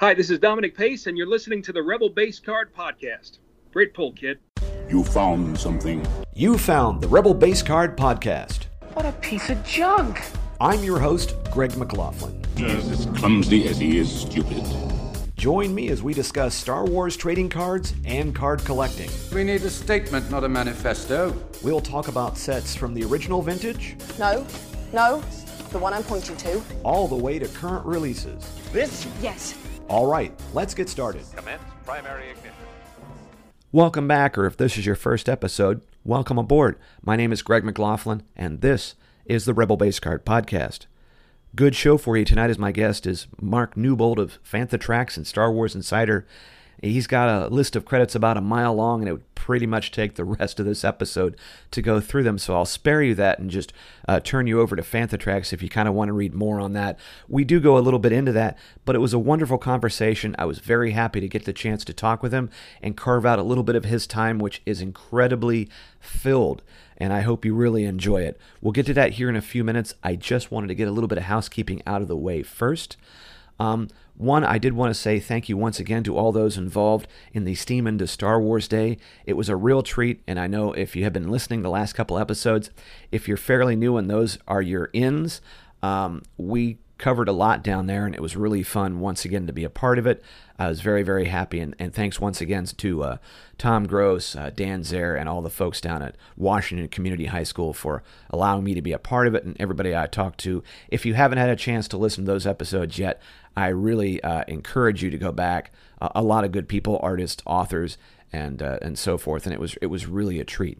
Hi, this is Dominic Pace, and you're listening to the Rebel Base Card Podcast. Great pull, kid. You found something. You found the Rebel Base Card Podcast. What a piece of junk. I'm your host, Greg McLaughlin. He's as clumsy as he is stupid. Join me as we discuss Star Wars trading cards and card collecting. We need a statement, not a manifesto. We'll talk about sets from the original vintage No, no, the one I'm pointing to. all the way to current releases. This? Yes. All right, let's get started. Commence primary ignition. Welcome back, or if this is your first episode, welcome aboard. My name is Greg McLaughlin, and this is the Rebel Base Card Podcast. Good show for you tonight as my guest is Mark Newbold of Fantha Tracks and Star Wars Insider. He's got a list of credits about a mile long, and it would pretty much take the rest of this episode to go through them. So I'll spare you that and just uh, turn you over to Fantha if you kind of want to read more on that. We do go a little bit into that, but it was a wonderful conversation. I was very happy to get the chance to talk with him and carve out a little bit of his time, which is incredibly filled and I hope you really enjoy it. We'll get to that here in a few minutes. I just wanted to get a little bit of housekeeping out of the way first. Um, one, I did want to say thank you once again to all those involved in the Steam into Star Wars Day. It was a real treat, and I know if you have been listening the last couple episodes, if you're fairly new and those are your ins, um, we covered a lot down there, and it was really fun once again to be a part of it. I was very, very happy, and, and thanks once again to uh, Tom Gross, uh, Dan Zare, and all the folks down at Washington Community High School for allowing me to be a part of it, and everybody I talked to. If you haven't had a chance to listen to those episodes yet, I really uh, encourage you to go back. Uh, a lot of good people, artists, authors, and uh, and so forth, and it was it was really a treat.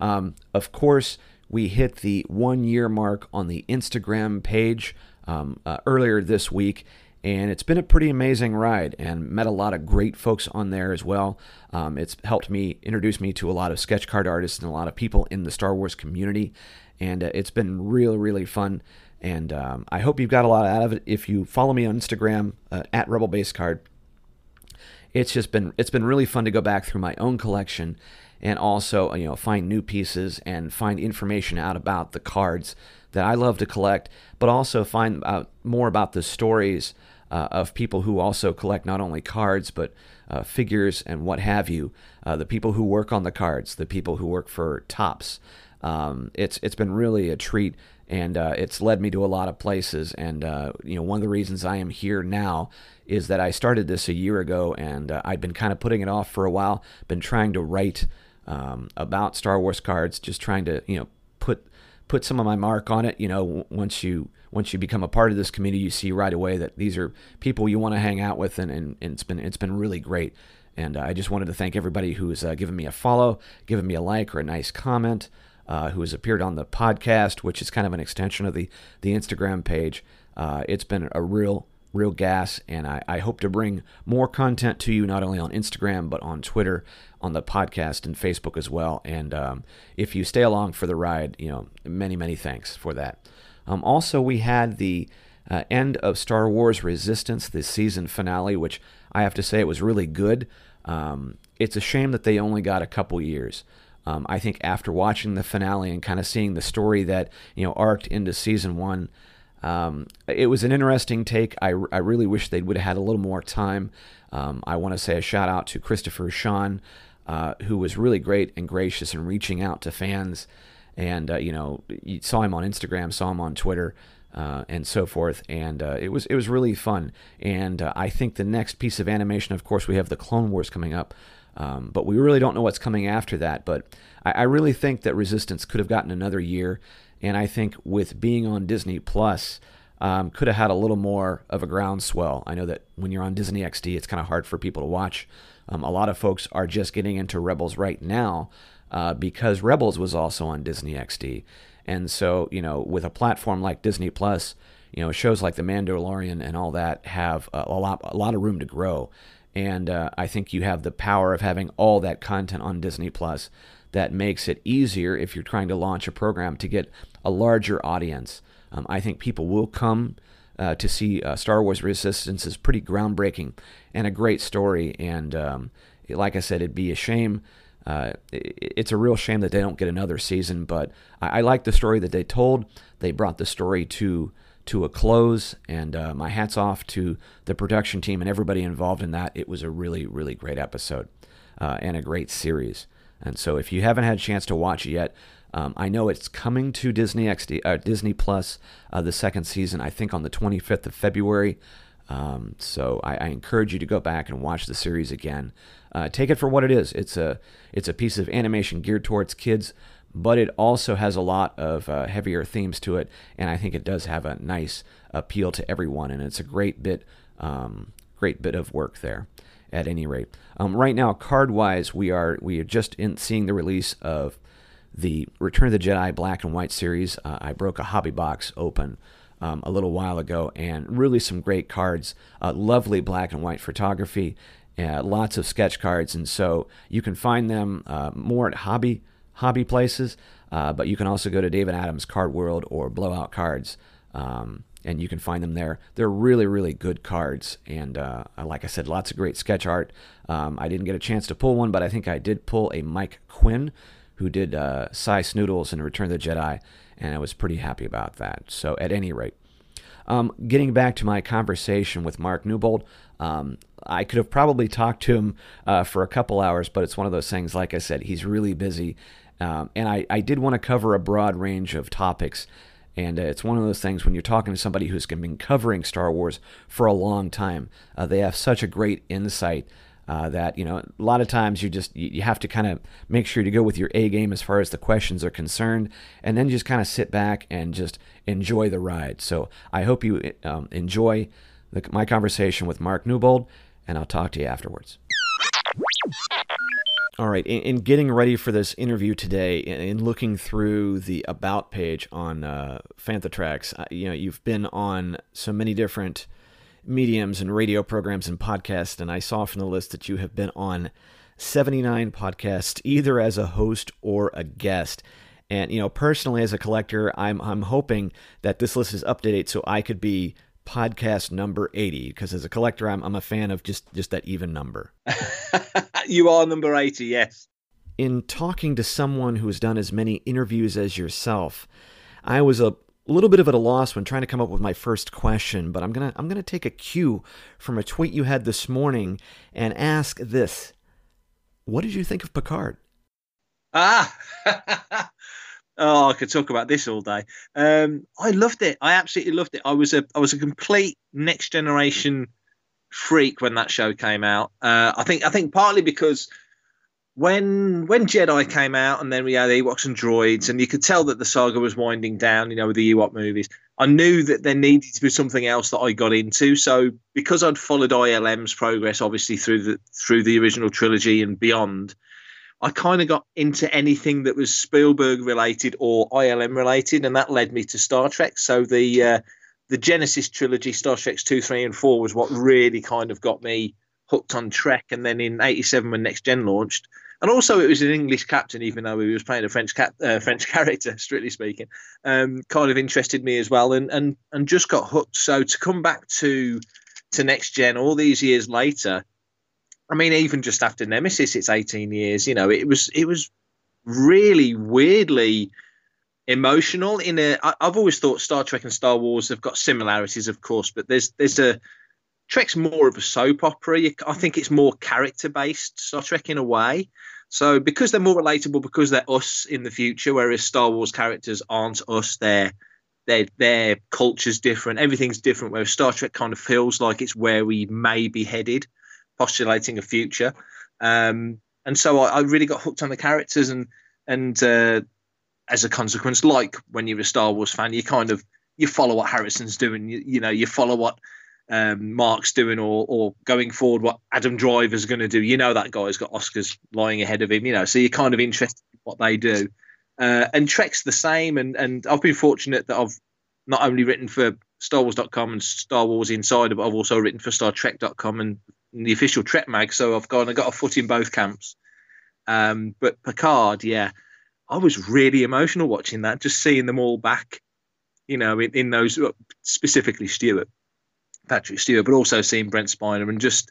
Um, of course, we hit the one year mark on the Instagram page um, uh, earlier this week, and it's been a pretty amazing ride and met a lot of great folks on there as well. Um, it's helped me introduce me to a lot of sketch card artists and a lot of people in the Star Wars community, and uh, it's been really, really fun. And um, I hope you've got a lot out of it. If you follow me on Instagram uh, at Rebel Base Card, it's just been it's been really fun to go back through my own collection and also you know find new pieces and find information out about the cards that I love to collect, but also find out more about the stories uh, of people who also collect not only cards but uh, figures and what have you. Uh, the people who work on the cards, the people who work for Topps. Um, it's it's been really a treat, and uh, it's led me to a lot of places. And uh, you know, one of the reasons I am here now is that I started this a year ago, and uh, I'd been kind of putting it off for a while. Been trying to write um, about Star Wars cards, just trying to you know put put some of my mark on it. You know, once you once you become a part of this community, you see right away that these are people you want to hang out with, and, and, and it's been it's been really great. And uh, I just wanted to thank everybody who's uh, given me a follow, given me a like or a nice comment, uh, who has appeared on the podcast, which is kind of an extension of the the Instagram page. Uh, it's been a real real gas, and I, I hope to bring more content to you not only on Instagram but on Twitter, on the podcast, and Facebook as well. And um, if you stay along for the ride, you know, many many thanks for that. Um, also, we had the uh, end of Star Wars Resistance, the season finale, which I have to say it was really good. Um, it's a shame that they only got a couple years. Um, I think after watching the finale and kind of seeing the story that you know arced into season one, um, it was an interesting take. I, I really wish they would have had a little more time. Um, I want to say a shout out to Christopher Sean, uh, who was really great and gracious in reaching out to fans. And uh, you know, you saw him on Instagram, saw him on Twitter, uh, and so forth. And uh, it was it was really fun. And uh, I think the next piece of animation, of course, we have the Clone Wars coming up. Um, but we really don't know what's coming after that. But I, I really think that Resistance could have gotten another year, and I think with being on Disney Plus, um, could have had a little more of a groundswell. I know that when you're on Disney XD, it's kind of hard for people to watch. Um, a lot of folks are just getting into Rebels right now uh, because Rebels was also on Disney XD, and so you know with a platform like Disney Plus, you know shows like The Mandalorian and all that have a, a lot a lot of room to grow. And uh, I think you have the power of having all that content on Disney Plus that makes it easier if you're trying to launch a program to get a larger audience. Um, I think people will come uh, to see uh, Star Wars Resistance is pretty groundbreaking and a great story. And um, like I said, it'd be a shame. Uh, it, it's a real shame that they don't get another season. But I, I like the story that they told. They brought the story to to a close. And uh, my hats off to the production team and everybody involved in that. It was a really, really great episode uh, and a great series. And so if you haven't had a chance to watch it yet, um, I know it's coming to Disney XD, uh, Disney Plus, uh, the second season. I think on the 25th of February. Um, so I, I, encourage you to go back and watch the series again. Uh, take it for what it is. It's a it's a piece of animation geared towards kids, but it also has a lot of uh, heavier themes to it, and I think it does have a nice appeal to everyone. And it's a great bit um, great bit of work there. At any rate, um, right now, card wise, we are we are just in seeing the release of the Return of the Jedi Black and White series. Uh, I broke a hobby box open um, a little while ago, and really some great cards. Uh, lovely black and white photography, uh, lots of sketch cards, and so you can find them uh, more at hobby hobby places, uh, but you can also go to Dave and Adam's Card World or Blowout Cards. Um, and you can find them there. They're really, really good cards, and uh, like I said, lots of great sketch art. Um, I didn't get a chance to pull one, but I think I did pull a Mike Quinn, who did uh, Sy Snootles in Return of the Jedi, and I was pretty happy about that. So, at any rate, um, getting back to my conversation with Mark Newbold, um, I could have probably talked to him uh, for a couple hours, but it's one of those things, like I said, he's really busy. Um, and I, I did want to cover a broad range of topics. And uh, it's one of those things when you're talking to somebody who's been covering Star Wars for a long time, uh, they have such a great insight uh, that you know a lot of times you just you have to kind of make sure to go with your A game as far as the questions are concerned, and then just kind of sit back and just enjoy the ride. So I hope you um, enjoy the, my conversation with Mark Newbold, and I'll talk to you afterwards. All right, in, in, getting ready for this interview today, in, in looking through the about page on uh, Fantha Tracks, uh, you know, you've been on so many different mediums and radio programs and podcasts, and I saw from the list that you have been on 79 podcasts, either as a host or a guest. And you know, personally, as a collector, I'm I'm hoping that this list is up to date so I could be podcast number 80 because as a collector I'm, I'm a fan of just just that even number. You are number 80 yes. In talking to someone who has done as many interviews as yourself i was a little bit of at a loss when trying to come up with my first question, but I'm gonna I'm gonna take a cue from a tweet you had this morning and ask this: What did you think of Picard? Ah, oh, I could talk about this all day. Um, I loved it. I absolutely loved it. I was a I was a complete next generation freak when that show came out. Uh, I think I think partly because when when Jedi came out, and then we had Ewoks and droids, and you could tell that the saga was winding down. You know, with the Ewok movies, I knew that there needed to be something else that I got into. So because I'd followed ILM's progress, obviously through the through the original trilogy and beyond, I kind of got into anything that was Spielberg related or ILM related, and that led me to Star Trek. So the uh, the Genesis trilogy, Star Trek two, three, and four, was what really kind of got me hooked on Trek. And then in '87, when Next Gen launched and also it was an English captain, even though he was playing a French cap, uh, French character, strictly speaking. Um, kind of interested me as well, and and and just got hooked. So to come back to to next gen all these years later, I mean, even just after Nemesis, it's eighteen years. You know, it was it was really weirdly emotional. In a, I've always thought Star Trek and Star Wars have got similarities, of course, but there's there's a Trek's more of a soap opera. I think it's more character based Star Trek in a way. So because they're more relatable, because they're us in the future, whereas Star Wars characters aren't us, they're their their culture's different, everything's different. Whereas Star Trek kind of feels like it's where we may be headed, postulating a future. Um, and so I, I, really got hooked on the characters, and and uh, as a consequence, like when you're a Star Wars fan, you kind of you follow what Harrison's doing. You, you know, you follow what um, Mark's doing or or going forward what Adam Driver's going to do. You know that guy's got Oscars lying ahead of him. You know, so you're kind of interested in what they do. Uh, and Trek's the same. And and I've been fortunate that I've not only written for StarWars.com and Star Wars Insider, but I've also written for StarTrek.com and the official Trek mag. So I've gone, I got a foot in both camps. Um, but Picard, yeah, I was really emotional watching that, just seeing them all back. You know, in, in those specifically Stewart Patrick Stewart, but also seeing Brent Spiner and just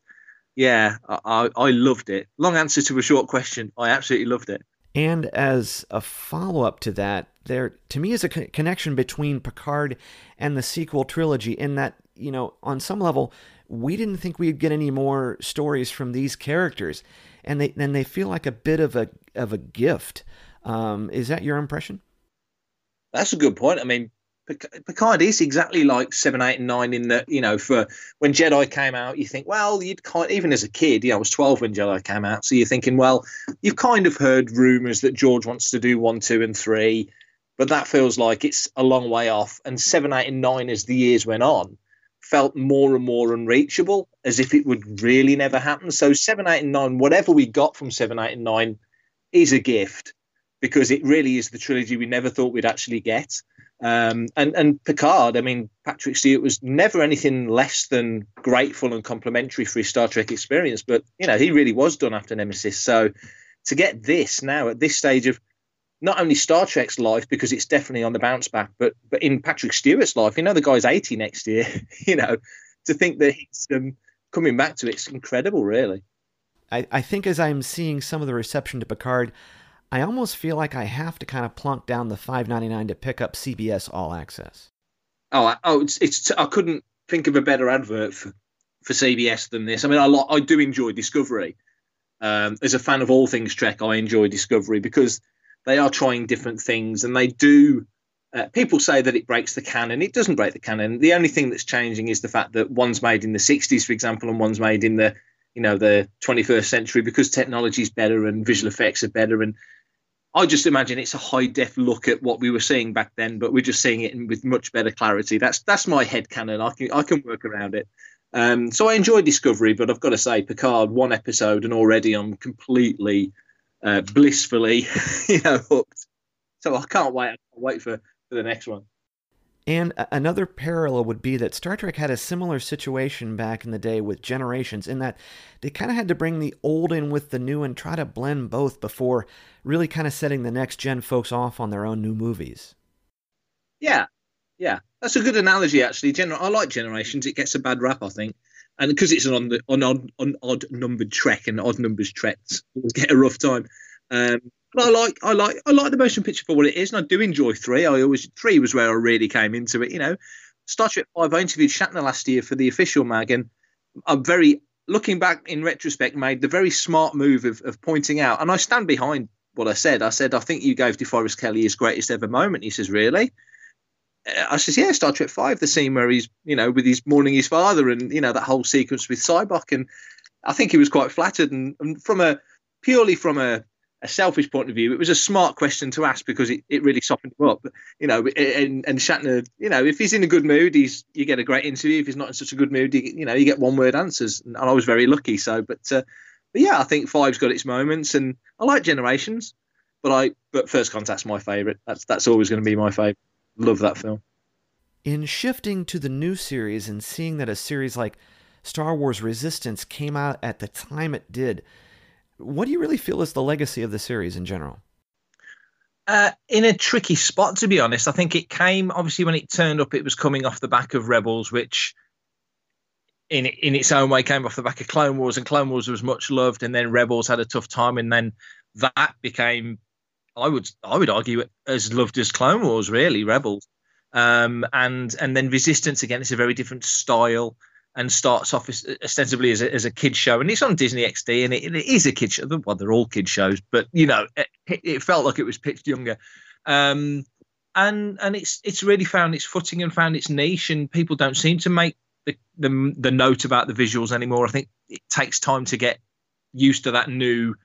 yeah, I, I loved it. Long answer to a short question. I absolutely loved it. And as a follow up to that, there to me is a co- connection between Picard and the sequel trilogy in that you know on some level we didn't think we'd get any more stories from these characters, and they then they feel like a bit of a of a gift. Um, is that your impression? That's a good point. I mean, Picard is exactly like seven, eight, and nine in that, you know, for when Jedi came out, you think, well, you'd kind even as a kid, you know, I was 12 when Jedi came out. So you're thinking, well, you've kind of heard rumors that George wants to do one, two, and three, but that feels like it's a long way off. And seven, eight, and nine, as the years went on, felt more and more unreachable, as if it would really never happen. So seven, eight, and nine, whatever we got from seven, eight, and nine is a gift because it really is the trilogy we never thought we'd actually get. Um, and and Picard, I mean, Patrick Stewart was never anything less than grateful and complimentary for his Star Trek experience. But you know, he really was done after Nemesis. So to get this now at this stage of not only Star Trek's life because it's definitely on the bounce back, but but in Patrick Stewart's life, you know, the guy's eighty next year. You know, to think that he's um, coming back to it's incredible, really. I, I think as I'm seeing some of the reception to Picard, I almost feel like I have to kind of plunk down the five ninety nine to pick up CBS All Access. Oh, oh, it's it's. I couldn't think of a better advert for, for CBS than this. I mean, I I do enjoy Discovery. Um, as a fan of all things Trek, I enjoy Discovery because they are trying different things and they do. Uh, people say that it breaks the canon. It doesn't break the canon. The only thing that's changing is the fact that one's made in the 60s, for example, and one's made in the you know the 21st century because technology is better and visual effects are better and I just imagine it's a high def look at what we were seeing back then, but we're just seeing it with much better clarity. That's that's my head canon. I can I can work around it. Um, so I enjoy Discovery, but I've got to say, Picard one episode and already I'm completely uh, blissfully, you know, hooked. So I can't wait. I can't wait for, for the next one. And another parallel would be that Star Trek had a similar situation back in the day with Generations, in that they kind of had to bring the old in with the new and try to blend both before really kind of setting the next gen folks off on their own new movies. Yeah, yeah, that's a good analogy actually. Gener- I like Generations. It gets a bad rap, I think, and because it's an on on, on, on odd numbered trek and odd numbers treks get a rough time. Um, but I like I like I like the motion picture for what it is, and I do enjoy three. I always three was where I really came into it. You know, Star Trek Five. I interviewed Shatner last year for the official mag, and I'm very looking back in retrospect made the very smart move of, of pointing out, and I stand behind what I said. I said I think you gave DeForest Kelley his greatest ever moment. He says, really. I says, yeah, Star Trek Five, the scene where he's, you know, with his mourning his father, and you know that whole sequence with Sybok, and I think he was quite flattered, and, and from a purely from a a selfish point of view, it was a smart question to ask because it, it really softened him up. You know, and, and Shatner, you know, if he's in a good mood, he's you get a great interview. If he's not in such a good mood, you, you know, you get one word answers. And I was very lucky. So, but, uh, but yeah, I think Five's got its moments, and I like Generations, but I but First Contact's my favourite. That's that's always going to be my favourite. Love that film. In shifting to the new series and seeing that a series like Star Wars Resistance came out at the time it did what do you really feel is the legacy of the series in general? Uh, in a tricky spot, to be honest. I think it came obviously when it turned up. It was coming off the back of Rebels, which, in in its own way, came off the back of Clone Wars, and Clone Wars was much loved, and then Rebels had a tough time, and then that became, I would I would argue, as loved as Clone Wars, really Rebels, um, and and then Resistance again. It's a very different style and starts off as, ostensibly as a, as a kid show, and it's on Disney XD, and it, it is a kid show. Well, they're all kid shows, but you know, it, it felt like it was pitched younger. Um, and and it's it's really found its footing and found its niche, and people don't seem to make the, the the note about the visuals anymore. I think it takes time to get used to that new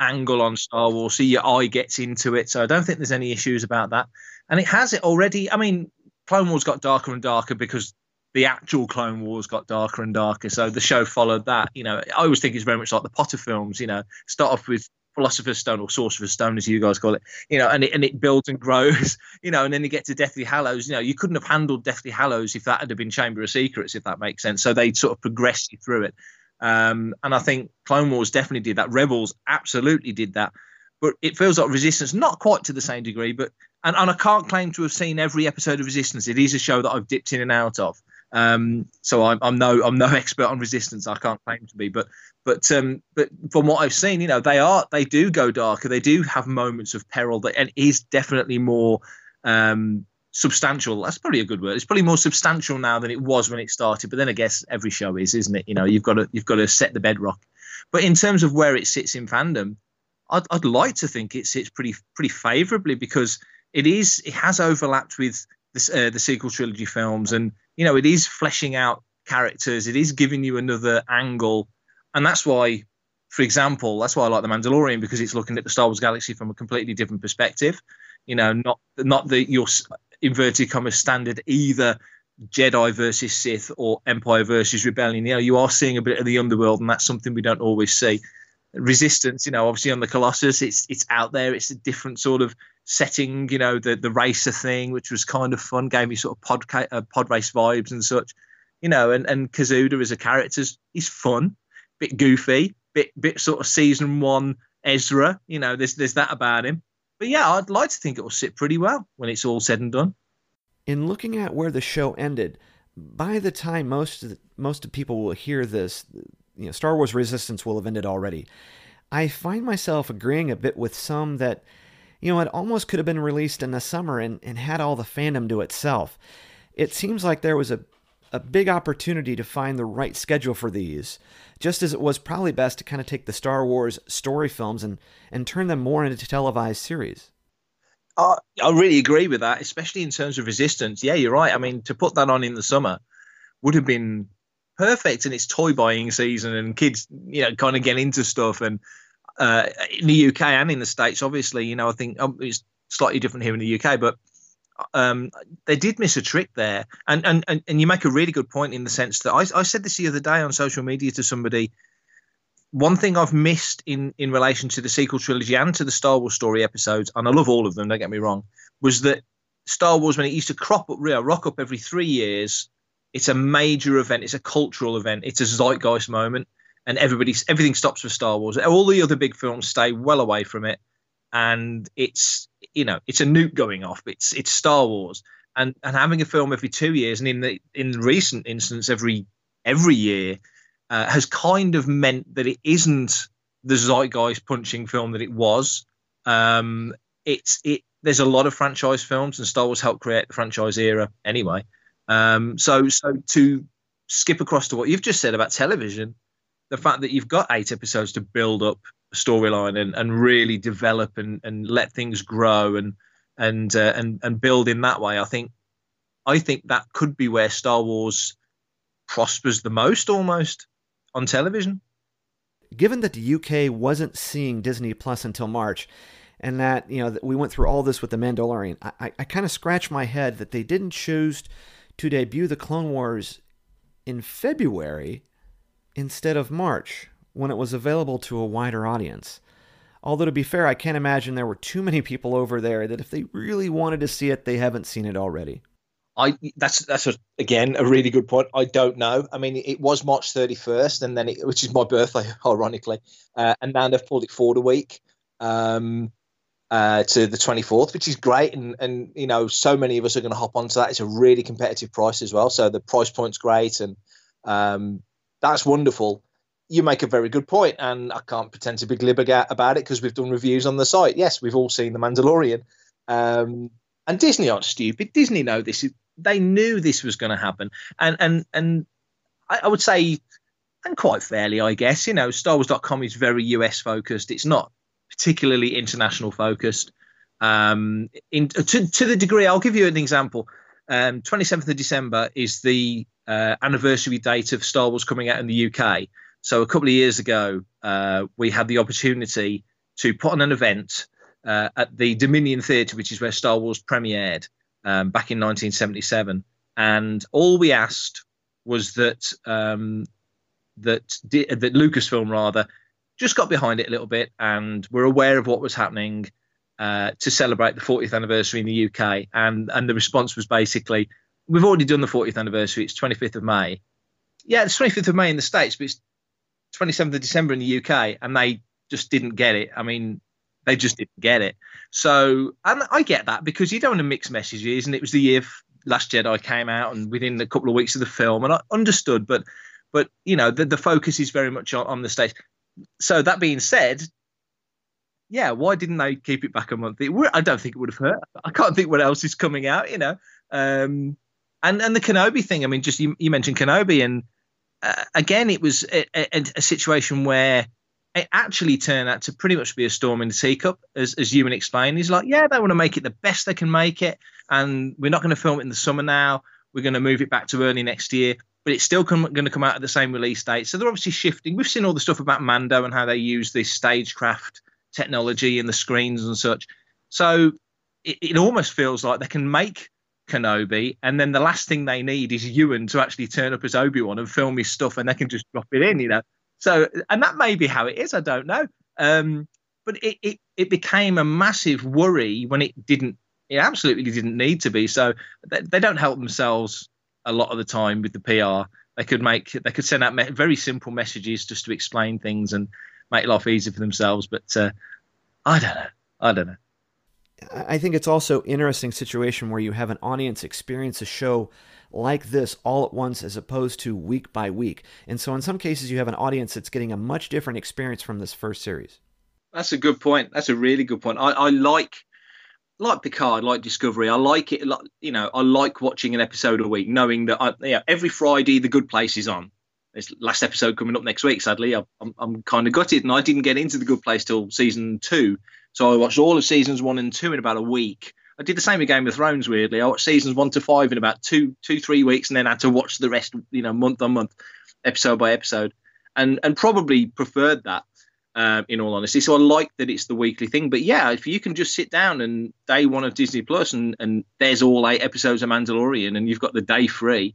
angle on Star Wars, so your eye gets into it. So I don't think there's any issues about that, and it has it already. I mean, Clone Wars got darker and darker because the actual Clone Wars got darker and darker. So the show followed that. You know, I always think it's very much like the Potter films. You know, start off with Philosopher's Stone or Sorcerer's Stone, as you guys call it. You know, and it and it builds and grows. You know, and then you get to Deathly Hallows. You know, you couldn't have handled Deathly Hallows if that had been Chamber of Secrets, if that makes sense. So they sort of progress you through it. Um, and I think Clone Wars definitely did that. Rebels absolutely did that. But it feels like Resistance, not quite to the same degree, but and, and I can't claim to have seen every episode of Resistance. It is a show that I've dipped in and out of. Um, so I'm, I'm no I'm no expert on resistance. I can't claim to be, but but um, but from what I've seen, you know, they are they do go darker. They do have moments of peril, that, and is definitely more um, substantial. That's probably a good word. It's probably more substantial now than it was when it started. But then I guess every show is, isn't it? You know, you've got to you've got to set the bedrock. But in terms of where it sits in fandom, I'd, I'd like to think it sits pretty pretty favourably because it is it has overlapped with this, uh, the sequel trilogy films, and you know it is fleshing out characters. It is giving you another angle, and that's why, for example, that's why I like the Mandalorian because it's looking at the Star Wars galaxy from a completely different perspective. You know, not not the your inverted commas standard either Jedi versus Sith or Empire versus Rebellion. You know, you are seeing a bit of the underworld, and that's something we don't always see. Resistance, you know, obviously on the Colossus, it's it's out there. It's a different sort of setting. You know, the the racer thing, which was kind of fun, gave me sort of pod uh, pod race vibes and such. You know, and and Kazuda as a character, he's fun, bit goofy, bit bit sort of season one Ezra. You know, there's there's that about him. But yeah, I'd like to think it will sit pretty well when it's all said and done in looking at where the show ended, by the time most of the, most of people will hear this, you know, Star Wars Resistance will have ended already. I find myself agreeing a bit with some that, you know, it almost could have been released in the summer and, and had all the fandom to itself. It seems like there was a, a big opportunity to find the right schedule for these, just as it was probably best to kind of take the Star Wars story films and, and turn them more into televised series. I, I really agree with that, especially in terms of resistance. Yeah, you're right. I mean, to put that on in the summer would have been perfect, and it's toy buying season, and kids, you know, kind of get into stuff. And uh, in the UK and in the States, obviously, you know, I think um, it's slightly different here in the UK, but um, they did miss a trick there. And, and and and you make a really good point in the sense that I, I said this the other day on social media to somebody one thing I've missed in in relation to the sequel trilogy and to the Star Wars story episodes, and I love all of them, don't get me wrong, was that Star Wars when it used to crop up, rock up every three years, it's a major event, it's a cultural event, it's a zeitgeist moment, and everybody everything stops for Star Wars. All the other big films stay well away from it, and it's you know it's a nuke going off. It's it's Star Wars, and and having a film every two years, and in the in recent instance every every year uh, has kind of meant that it isn't the zeitgeist punching film that it was. Um, it's it. There's a lot of franchise films, and Star Wars helped create the franchise era anyway. Um, so so to skip across to what you've just said about television, the fact that you've got eight episodes to build up storyline and, and really develop and, and let things grow and and uh, and and build in that way, I think I think that could be where Star Wars prospers the most almost on television. Given that the UK wasn't seeing Disney Plus until March, and that you know we went through all this with the Mandalorian, I, I, I kind of scratch my head that they didn't choose to debut the Clone Wars in February instead of March when it was available to a wider audience. Although to be fair, I can't imagine there were too many people over there that if they really wanted to see it, they haven't seen it already. I that's that's a, again a really good point. I don't know. I mean, it was March 31st, and then it, which is my birthday, ironically, uh, and now they've pulled it forward a week um, uh, to the 24th, which is great. And and you know, so many of us are going to hop onto that. It's a really competitive price as well, so the price point's great, and um, that's wonderful. You make a very good point, and I can't pretend to be glib about it because we've done reviews on the site. Yes, we've all seen The Mandalorian. Um, and Disney aren't stupid. Disney know this. They knew this was going to happen, and and and I, I, would say, and quite fairly, I guess. You know, Star Wars.com is very US focused. It's not particularly international focused. Um, in to to the degree, I'll give you an example. Um, 27th of December is the uh, anniversary date of Star Wars coming out in the UK. So a couple of years ago, uh, we had the opportunity to put on an event uh, at the Dominion Theatre, which is where Star Wars premiered um, back in 1977. And all we asked was that um, that that Lucasfilm rather just got behind it a little bit and were aware of what was happening uh, to celebrate the 40th anniversary in the UK. And and the response was basically, "We've already done the 40th anniversary. It's 25th of May. Yeah, it's 25th of May in the States, but it's 27th of December in the UK." And they just didn't get it. I mean, they just didn't get it. So, and I get that because you don't want to mix messages. And it was the year Last Jedi came out, and within a couple of weeks of the film, and I understood, but but you know the, the focus is very much on, on the stage. So that being said, yeah, why didn't they keep it back a month? It I don't think it would have hurt. I can't think what else is coming out, you know. Um, and and the Kenobi thing. I mean, just you, you mentioned Kenobi, and uh, again, it was a, a, a, situation where it actually turned out to pretty much be a storm in the teacup, as as Ewan explained. He's like, yeah, they want to make it the best they can make it, and we're not going to film it in the summer now. We're going to move it back to early next year, but it's still come, going to come out at the same release date. So they're obviously shifting. We've seen all the stuff about Mando and how they use this stagecraft technology and the screens and such. So it, it almost feels like they can make Kenobi, and then the last thing they need is Ewan to actually turn up as Obi Wan and film his stuff, and they can just drop it in, you know. So, and that may be how it is. I don't know. Um, but it, it it became a massive worry when it didn't. It absolutely didn't need to be. So they, they don't help themselves a lot of the time with the PR. They could make they could send out me- very simple messages just to explain things and make life easy for themselves. But uh, I don't know. I don't know. I think it's also interesting situation where you have an audience experience a show like this all at once as opposed to week by week. And so in some cases you have an audience that's getting a much different experience from this first series. That's a good point. That's a really good point. I, I like like Picard, like Discovery. I like it. Like, you know, I like watching an episode a week, knowing that I, yeah, every Friday the Good Place is on. This last episode coming up next week. Sadly, I'm, I'm, I'm kind of gutted, and I didn't get into the Good Place till season two. So I watched all of seasons one and two in about a week. I did the same with Game of Thrones. Weirdly, I watched seasons one to five in about two, two, three weeks, and then had to watch the rest, you know, month on month, episode by episode, and and probably preferred that um, in all honesty. So I like that it's the weekly thing. But yeah, if you can just sit down and day one of Disney Plus and, and there's all eight episodes of Mandalorian and you've got the day free.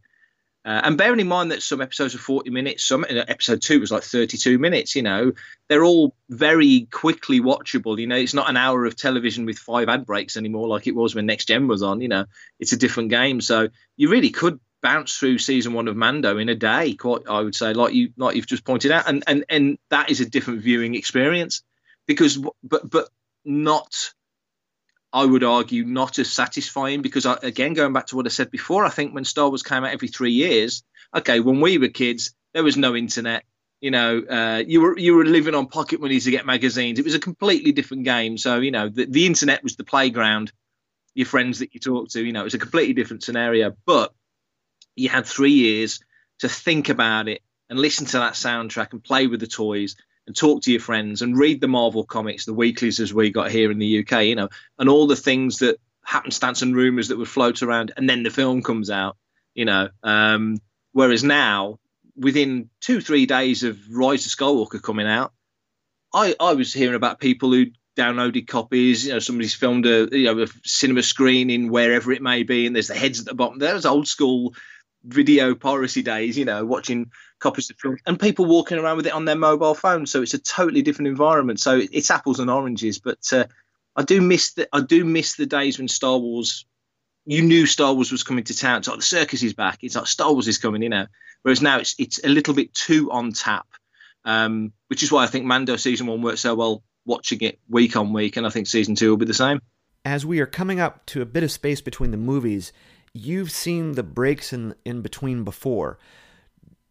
Uh, and bearing in mind that some episodes are 40 minutes, some uh, episode two was like 32 minutes, you know, they're all very quickly watchable. You know, it's not an hour of television with five ad breaks anymore like it was when Next Gen was on, you know, it's a different game. So you really could bounce through season one of Mando in a day. Quite, I would say, like you, like you've just pointed out, and and and that is a different viewing experience because, but but not. I would argue not as satisfying because, I, again, going back to what I said before, I think when Star Wars came out every three years, okay, when we were kids, there was no internet. You know, uh, you were you were living on pocket money to get magazines. It was a completely different game. So you know, the, the internet was the playground. Your friends that you talked to, you know, it was a completely different scenario. But you had three years to think about it and listen to that soundtrack and play with the toys and talk to your friends and read the Marvel comics, the weeklies as we got here in the UK, you know, and all the things that happenstance and rumors that would float around, and then the film comes out, you know. Um, whereas now, within two three days of Rise of Skywalker coming out, I I was hearing about people who downloaded copies. You know, somebody's filmed a you know a cinema screening wherever it may be, and there's the heads at the bottom. There's old school video piracy days, you know, watching copies of films and people walking around with it on their mobile phone. So it's a totally different environment. So it's apples and oranges. But uh, I do miss the I do miss the days when Star Wars. You knew Star Wars was coming to town. It's like the circus is back. It's like Star Wars is coming, you know. Whereas now it's it's a little bit too on tap, um, which is why I think Mando season one worked so well watching it week on week, and I think season two will be the same. As we are coming up to a bit of space between the movies, you've seen the breaks in in between before.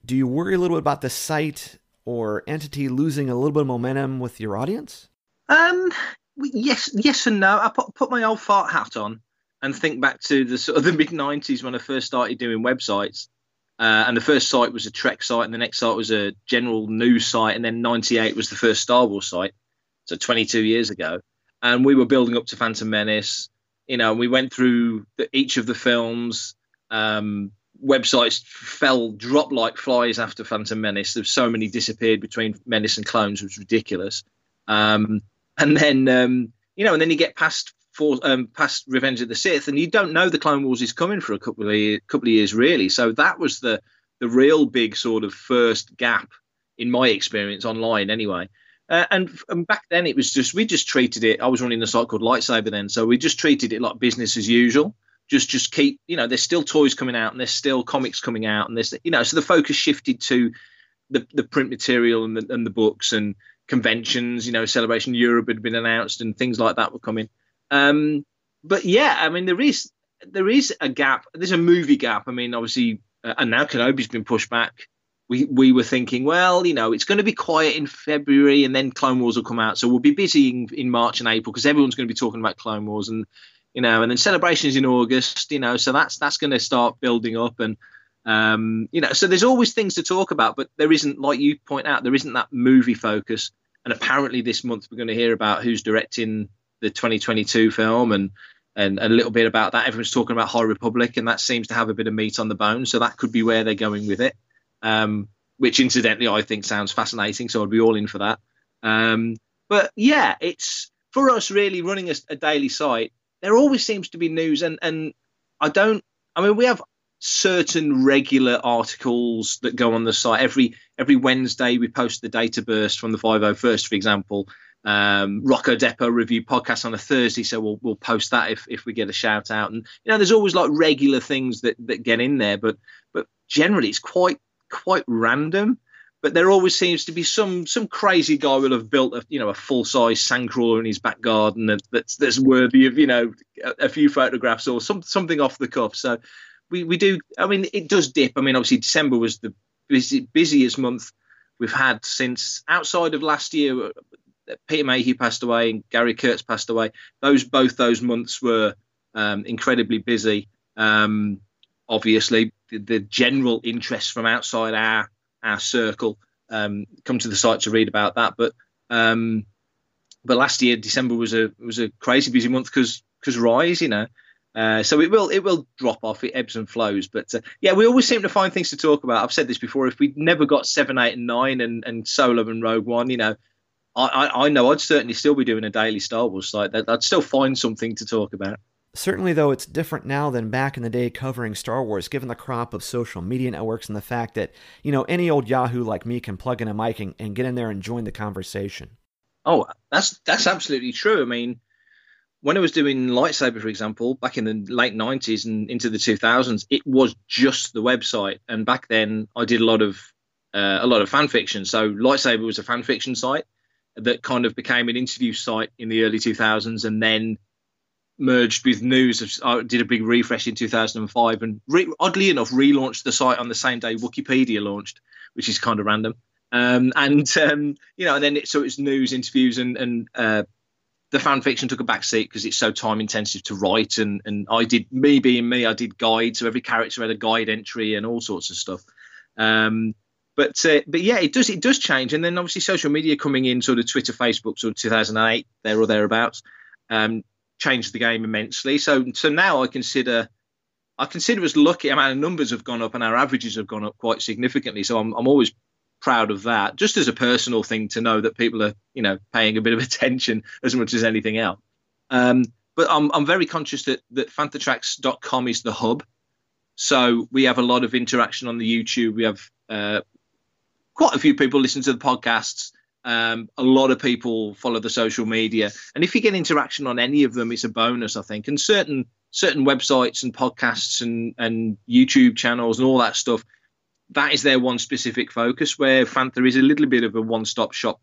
Do you worry a little bit about the site or entity losing a little bit of momentum with your audience? Um, yes, yes and no. I put put my old fart hat on and think back to the sort of the mid '90s when I first started doing websites. Uh, and the first site was a Trek site, and the next site was a general news site, and then '98 was the first Star Wars site. So 22 years ago, and we were building up to Phantom Menace, you know, we went through the, each of the films. Um, websites fell, dropped like flies after Phantom Menace. There's so many disappeared between Menace and Clones, it was ridiculous. Um, and then, um, you know, and then you get past for um, past Revenge of the Sith, and you don't know the Clone Wars is coming for a couple of year, couple of years, really. So that was the the real big sort of first gap in my experience online, anyway. Uh, and, and back then it was just we just treated it. I was running a site called Lightsaber then, so we just treated it like business as usual. Just just keep you know there's still toys coming out and there's still comics coming out and there's you know so the focus shifted to the the print material and the, and the books and conventions. You know, Celebration Europe had been announced and things like that were coming. Um, but yeah, I mean there is there is a gap. There's a movie gap. I mean, obviously, uh, and now Kenobi's been pushed back we we were thinking, well, you know, it's going to be quiet in February, and then Clone Wars will come out, so we'll be busy in, in March and April because everyone's going to be talking about Clone Wars, and you know, and then celebrations in August, you know, so that's that's going to start building up, and um, you know, so there's always things to talk about, but there isn't, like you point out, there isn't that movie focus, and apparently this month we're going to hear about who's directing the 2022 film, and and a little bit about that. Everyone's talking about High Republic, and that seems to have a bit of meat on the bone, so that could be where they're going with it um, which incidentally I think sounds fascinating. So I'd be all in for that. Um, but yeah, it's for us really running a, a, daily site. There always seems to be news, and and I don't. I mean, we have certain regular articles that go on the site every every Wednesday. We post the data burst from the 501st, for example. Um, Rocco Depot review podcast on a Thursday, so we'll we'll post that if if we get a shout out. And you know, there's always like regular things that that get in there, but but generally it's quite quite random, but there always seems to be some some crazy guy will have built a you know a full size sandcrawler in his back garden that, that's that's worthy of you know a, a, few photographs or some something off the cuff. So we we do. I mean, it does dip. I mean, obviously December was the busy, busiest month we've had since outside of last year. Peter Mayhew passed away and Gary Kurtz passed away. Those both those months were um, incredibly busy. Um, obviously the, the, general interest from outside our our circle um, come to the site to read about that. But um, but last year December was a was a crazy busy month because because Rise, you know. Uh, so it will it will drop off. It ebbs and flows, but uh, yeah, we always seem to find things to talk about. I've said this before. If we'd never got seven, eight, and nine, and and Solo and Rogue One, you know, I, I, I know I'd certainly still be doing a daily Star Wars site. I'd still find something to talk about. Certainly, though, it's different now than back in the day covering Star Wars, given the crop of social media networks and the fact that, you know, any old Yahoo like me can plug in a mic and, and get in there and join the conversation. Oh, that's that's absolutely true. I mean, when I was doing lightsaber, for example, back in the late '90s and into the 2000s, it was just the website, and back then I did a lot of uh, a lot of fan fiction. So lightsaber was a fan fiction site that kind of became an interview site in the early 2000s, and then merged with news. I did a big refresh in 2005 and re- oddly enough relaunched the site on the same day Wikipedia launched, which is kind of random. Um, and um, you know, and then it, so it's news, interviews, and and uh, the fan fiction took a back seat because it's so time intensive to write. And and I did me being me, I did guides, so every character had a guide entry and all sorts of stuff. Um, but uh, but yeah, it does it does change, and then obviously social media coming in, sort of Twitter, Facebook, sort of 2008, there or thereabouts. Um, changed the game immensely. So so now I consider I consider us lucky. I mean, our numbers have gone up and our averages have gone up quite significantly. So I'm I'm always proud of that. Just as a personal thing to know that people are you know paying a bit of attention as much as anything else. Um, but I'm I'm very conscious that that fanthatracks.com is the hub. So we have a lot of interaction on the YouTube. We have uh, quite a few people listen to the podcasts. Um, a lot of people follow the social media, and if you get interaction on any of them, it's a bonus, I think. And certain certain websites and podcasts and and YouTube channels and all that stuff, that is their one specific focus. Where Fantha is a little bit of a one stop shop,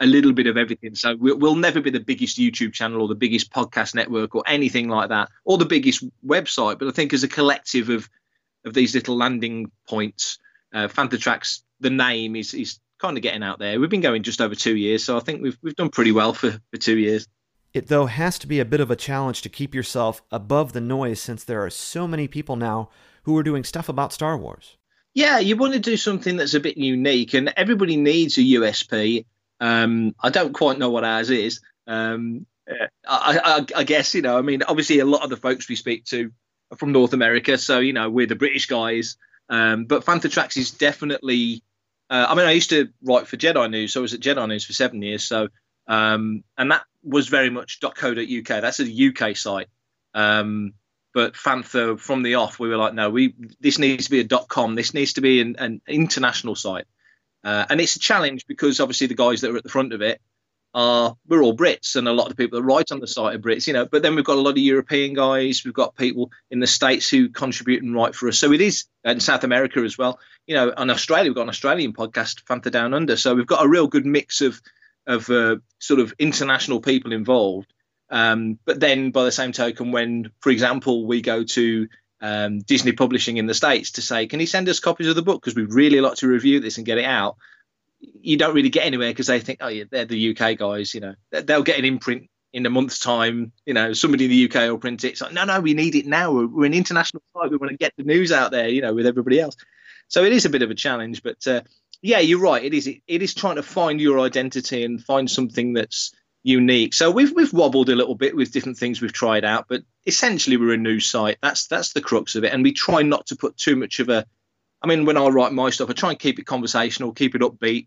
a little bit of everything. So we'll, never be the biggest YouTube channel or the biggest podcast network or anything like that, or the biggest website. But I think as a collective of of these little landing points, uh, Fantha Tracks, the name is is kind of getting out there. We've been going just over two years, so I think we've we've done pretty well for, for two years. It though has to be a bit of a challenge to keep yourself above the noise since there are so many people now who are doing stuff about Star Wars. Yeah, you want to do something that's a bit unique, and everybody needs a USP. Um, I don't quite know what ours is. Um, I, I, I, guess you know. I mean, obviously, a lot of the folks we speak to are from North America, so you know we're the British guys. Um, but Tracks is definitely uh, I mean, I used to write for Jedi News, so I was at Jedi News for seven years. So, um, and that was very much .co.uk. That's a UK site. Um, but Fantha, from the off, we were like, no, we this needs to be a .com. This needs to be an, an international site. Uh, and it's a challenge because obviously the guys that are at the front of it are we're all Brits, and a lot of the people that write on the site are Brits, you know. But then we've got a lot of European guys, we've got people in the states who contribute and write for us. So it is, in South America as well, you know. And Australia, we've got an Australian podcast, Fantha Down Under. So we've got a real good mix of of uh, sort of international people involved. Um, but then, by the same token, when, for example, we go to um, Disney Publishing in the States to say, can you send us copies of the book? Because we'd really like to review this and get it out. You don't really get anywhere because they think, oh, yeah, they're the UK guys, you know, they'll get an imprint in a month's time. You know, somebody in the UK will print it. It's like, no, no, we need it now. We're, we're an international site. We want to get the news out there, you know, with everybody else. So it is a bit of a challenge, but uh, yeah, you're right. It is. It, it is trying to find your identity and find something that's unique. So we've we've wobbled a little bit with different things we've tried out, but essentially we're a news site. That's that's the crux of it, and we try not to put too much of a. I mean, when I write my stuff, I try and keep it conversational, keep it upbeat.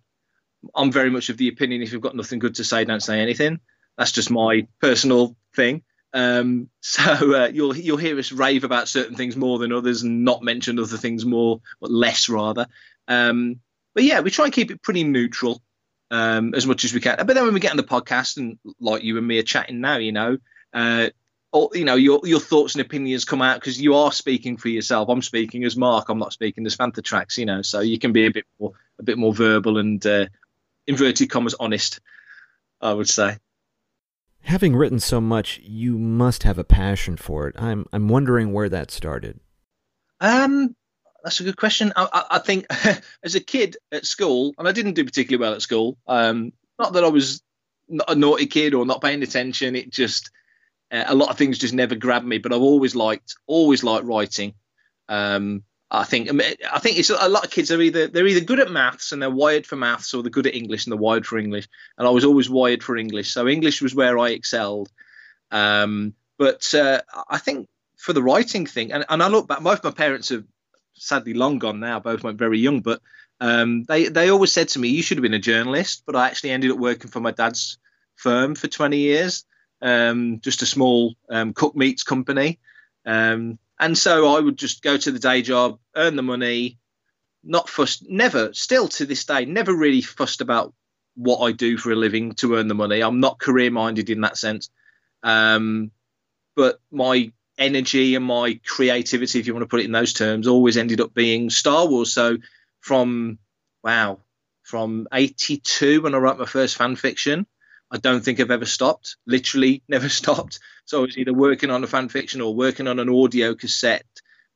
I'm very much of the opinion if you've got nothing good to say, don't say anything. That's just my personal thing. Um, so uh, you'll you'll hear us rave about certain things more than others, and not mention other things more, but less rather. Um, but yeah, we try and keep it pretty neutral um, as much as we can. But then when we get on the podcast and like you and me are chatting now, you know, uh, you know, your your thoughts and opinions come out because you are speaking for yourself. I'm speaking as Mark. I'm not speaking as Fantha Tracks, you know. So you can be a bit more a bit more verbal and uh, inverted commas honest. I would say. Having written so much, you must have a passion for it. I'm I'm wondering where that started. Um, that's a good question. I, I, I think as a kid at school, and I didn't do particularly well at school. Um, not that I was not a naughty kid or not paying attention. It just uh, a lot of things just never grabbed me. But I've always liked always liked writing. Um, I think I think it's a lot of kids are either they're either good at maths and they're wired for maths or they're good at English and they're wired for English. And I was always wired for English, so English was where I excelled. Um, but uh, I think for the writing thing, and, and I look back, both my parents have sadly long gone now. Both went very young, but um, they they always said to me, "You should have been a journalist." But I actually ended up working for my dad's firm for 20 years, um, just a small um, cook meats company. Um, and so I would just go to the day job, earn the money, not fussed, never, still to this day, never really fussed about what I do for a living to earn the money. I'm not career minded in that sense. Um, but my energy and my creativity, if you want to put it in those terms, always ended up being Star Wars. So from wow, from '82 when I wrote my first fan fiction, I don't think I've ever stopped. Literally, never stopped. So I was either working on a fan fiction or working on an audio cassette.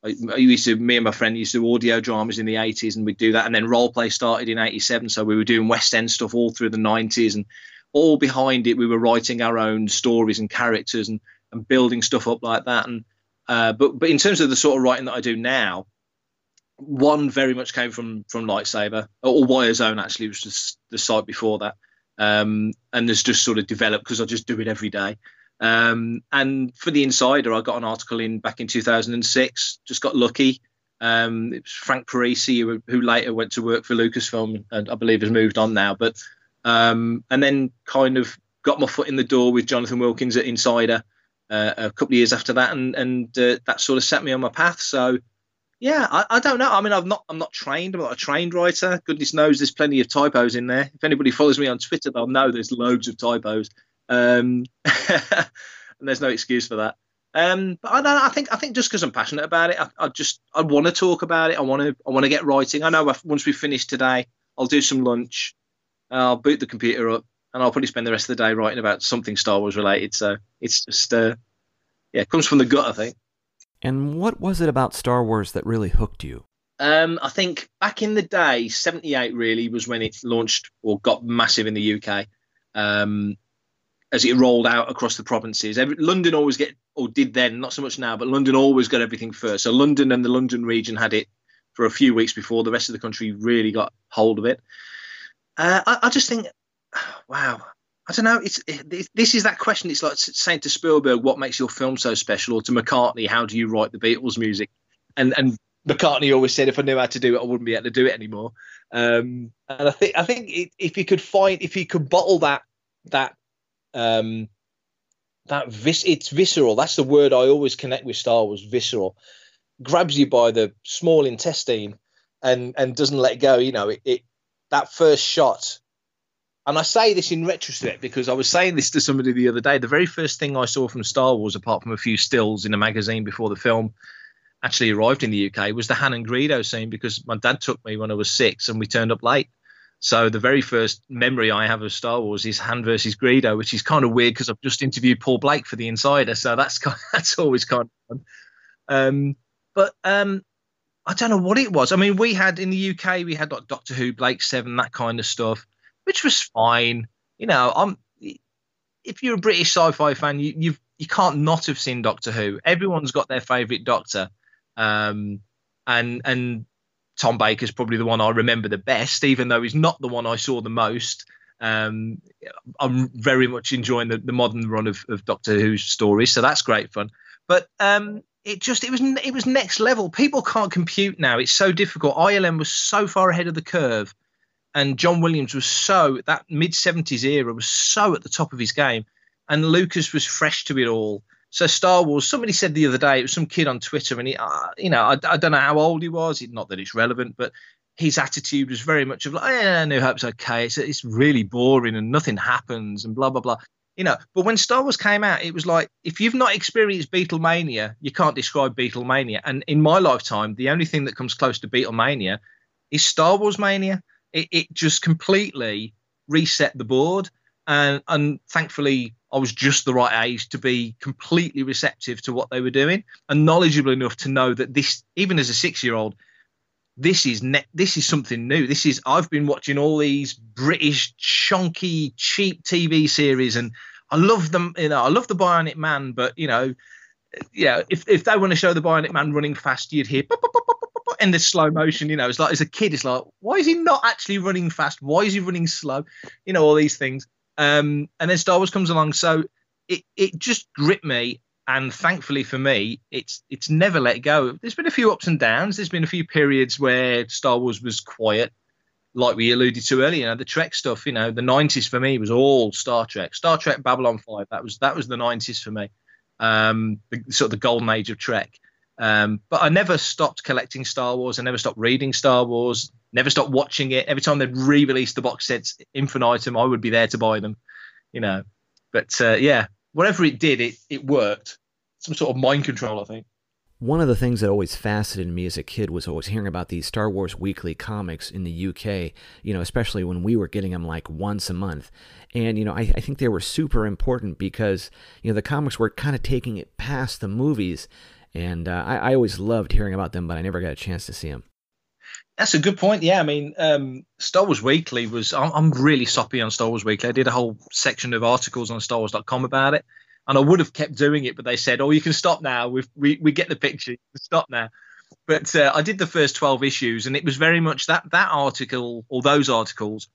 I, I used to, me and my friend used to do audio dramas in the 80s, and we'd do that. And then role play started in '87, so we were doing West End stuff all through the '90s, and all behind it, we were writing our own stories and characters and and building stuff up like that. And uh, but but in terms of the sort of writing that I do now, one very much came from from Lightsaber or Wire Zone actually which was the site before that, um, and there's just sort of developed because I just do it every day. Um, and for the Insider, I got an article in back in 2006. Just got lucky. Um, it was Frank Parisi, who, who, later went to work for Lucasfilm and I believe has moved on now. But um, and then kind of got my foot in the door with Jonathan Wilkins at Insider, uh, a couple of years after that, and and uh, that sort of set me on my path. So yeah, I, I, don't know. I mean, I've not I'm not trained. I'm not a trained writer. Goodness knows, there's plenty of typos in there. If anybody follows me on Twitter, they'll know there's loads of typos, um, and there's no excuse for that. Um, but I. I think I think just because I'm passionate about it, I, I just I want to talk about it. I want to I want to get writing. I know once we finish today, I'll do some lunch. I'll boot the computer up, and I'll probably spend the rest of the day writing about something Star Wars related. So it's just, uh, yeah, it comes from the gut, I think. And what was it about Star Wars that really hooked you? Um, I think back in the day, '78 really was when it launched or got massive in the UK. Um, as it rolled out across the provinces, Every, London always get or did then, not so much now, but London always got everything first. So London and the London region had it for a few weeks before the rest of the country really got hold of it. Uh, I, I, just think wow. I don't know. It's it, this is that question. It's like saying to Spielberg, "What makes your film so special?" or to McCartney, "How do you write the Beatles music?" And and McCartney always said, "If I knew how to do it, I wouldn't be able to do it anymore." Um, and I think I think it, if you could find, if you could bottle that that um, that vis, it's visceral. That's the word I always connect with Star Wars. Visceral grabs you by the small intestine and and doesn't let go. You know, it, it that first shot and I say this in retrospect because I was saying this to somebody the other day. The very first thing I saw from Star Wars, apart from a few stills in a magazine before the film actually arrived in the UK, was the Han and Greedo scene because my dad took me when I was six and we turned up late. So the very first memory I have of Star Wars is Han versus Greedo, which is kind of weird because I've just interviewed Paul Blake for the Insider, so that's kind of, that's always kind of fun. Um, but um, I don't know what it was. I mean, we had in the UK, we had like Doctor Who, Blake Seven, that kind of stuff, which was fine. You know, I'm if you're a British sci-fi fan, you you've you can't not have seen Doctor Who. Everyone's got their favourite Doctor, um, and and Tom Baker's probably the one I remember the best, even though he's not the one I saw the most. Um, I'm very much enjoying the, the modern run of, of Doctor Who's stories, so that's great fun. But um, it just it was it was next level. People can't compute now. It's so difficult. ILM was so far ahead of the curve, and John Williams was so that mid seventies era was so at the top of his game, and Lucas was fresh to it all. So Star Wars. Somebody said the other day it was some kid on Twitter, and he, uh, you know, I, I don't know how old he was. Not that it's relevant, but his attitude was very much of like, yeah, New Hope's okay. It's it's really boring and nothing happens and blah blah blah you know but when star wars came out it was like if you've not experienced beatlemania you can't describe beatlemania and in my lifetime the only thing that comes close to beatlemania is star wars mania it, it just completely reset the board and and thankfully i was just the right age to be completely receptive to what they were doing and knowledgeable enough to know that this even as a six year old this is ne- this is something new. This is I've been watching all these British chunky cheap TV series, and I love them. You know, I love the Bionic Man, but you know, yeah, if if they want to show the Bionic Man running fast, you'd hear in the slow motion. You know, it's like as a kid, it's like why is he not actually running fast? Why is he running slow? You know, all these things. Um, and then Star Wars comes along, so it it just gripped me and thankfully for me, it's it's never let go. There's been a few ups and downs. There's been a few periods where Star Wars was quiet, like we alluded to earlier. You know, the Trek stuff. You know, the '90s for me was all Star Trek, Star Trek, Babylon Five. That was that was the '90s for me. Um, the, sort of the golden age of Trek. Um, but I never stopped collecting Star Wars. I never stopped reading Star Wars. Never stopped watching it. Every time they'd re-release the box sets infinitum, I would be there to buy them. You know, but uh, yeah, whatever it did, it it worked. Some sort of mind control, I think. One of the things that always fascinated me as a kid was always hearing about these Star Wars weekly comics in the UK, you know, especially when we were getting them like once a month. And, you know, I, I think they were super important because, you know, the comics were kind of taking it past the movies. And uh, I, I always loved hearing about them, but I never got a chance to see them. That's a good point. Yeah, I mean, um, Star Wars Weekly was. I'm, I'm really soppy on Star Wars Weekly. I did a whole section of articles on StarWars.com about it, and I would have kept doing it, but they said, "Oh, you can stop now. we we we get the picture. Stop now." But uh, I did the first twelve issues, and it was very much that that article or those articles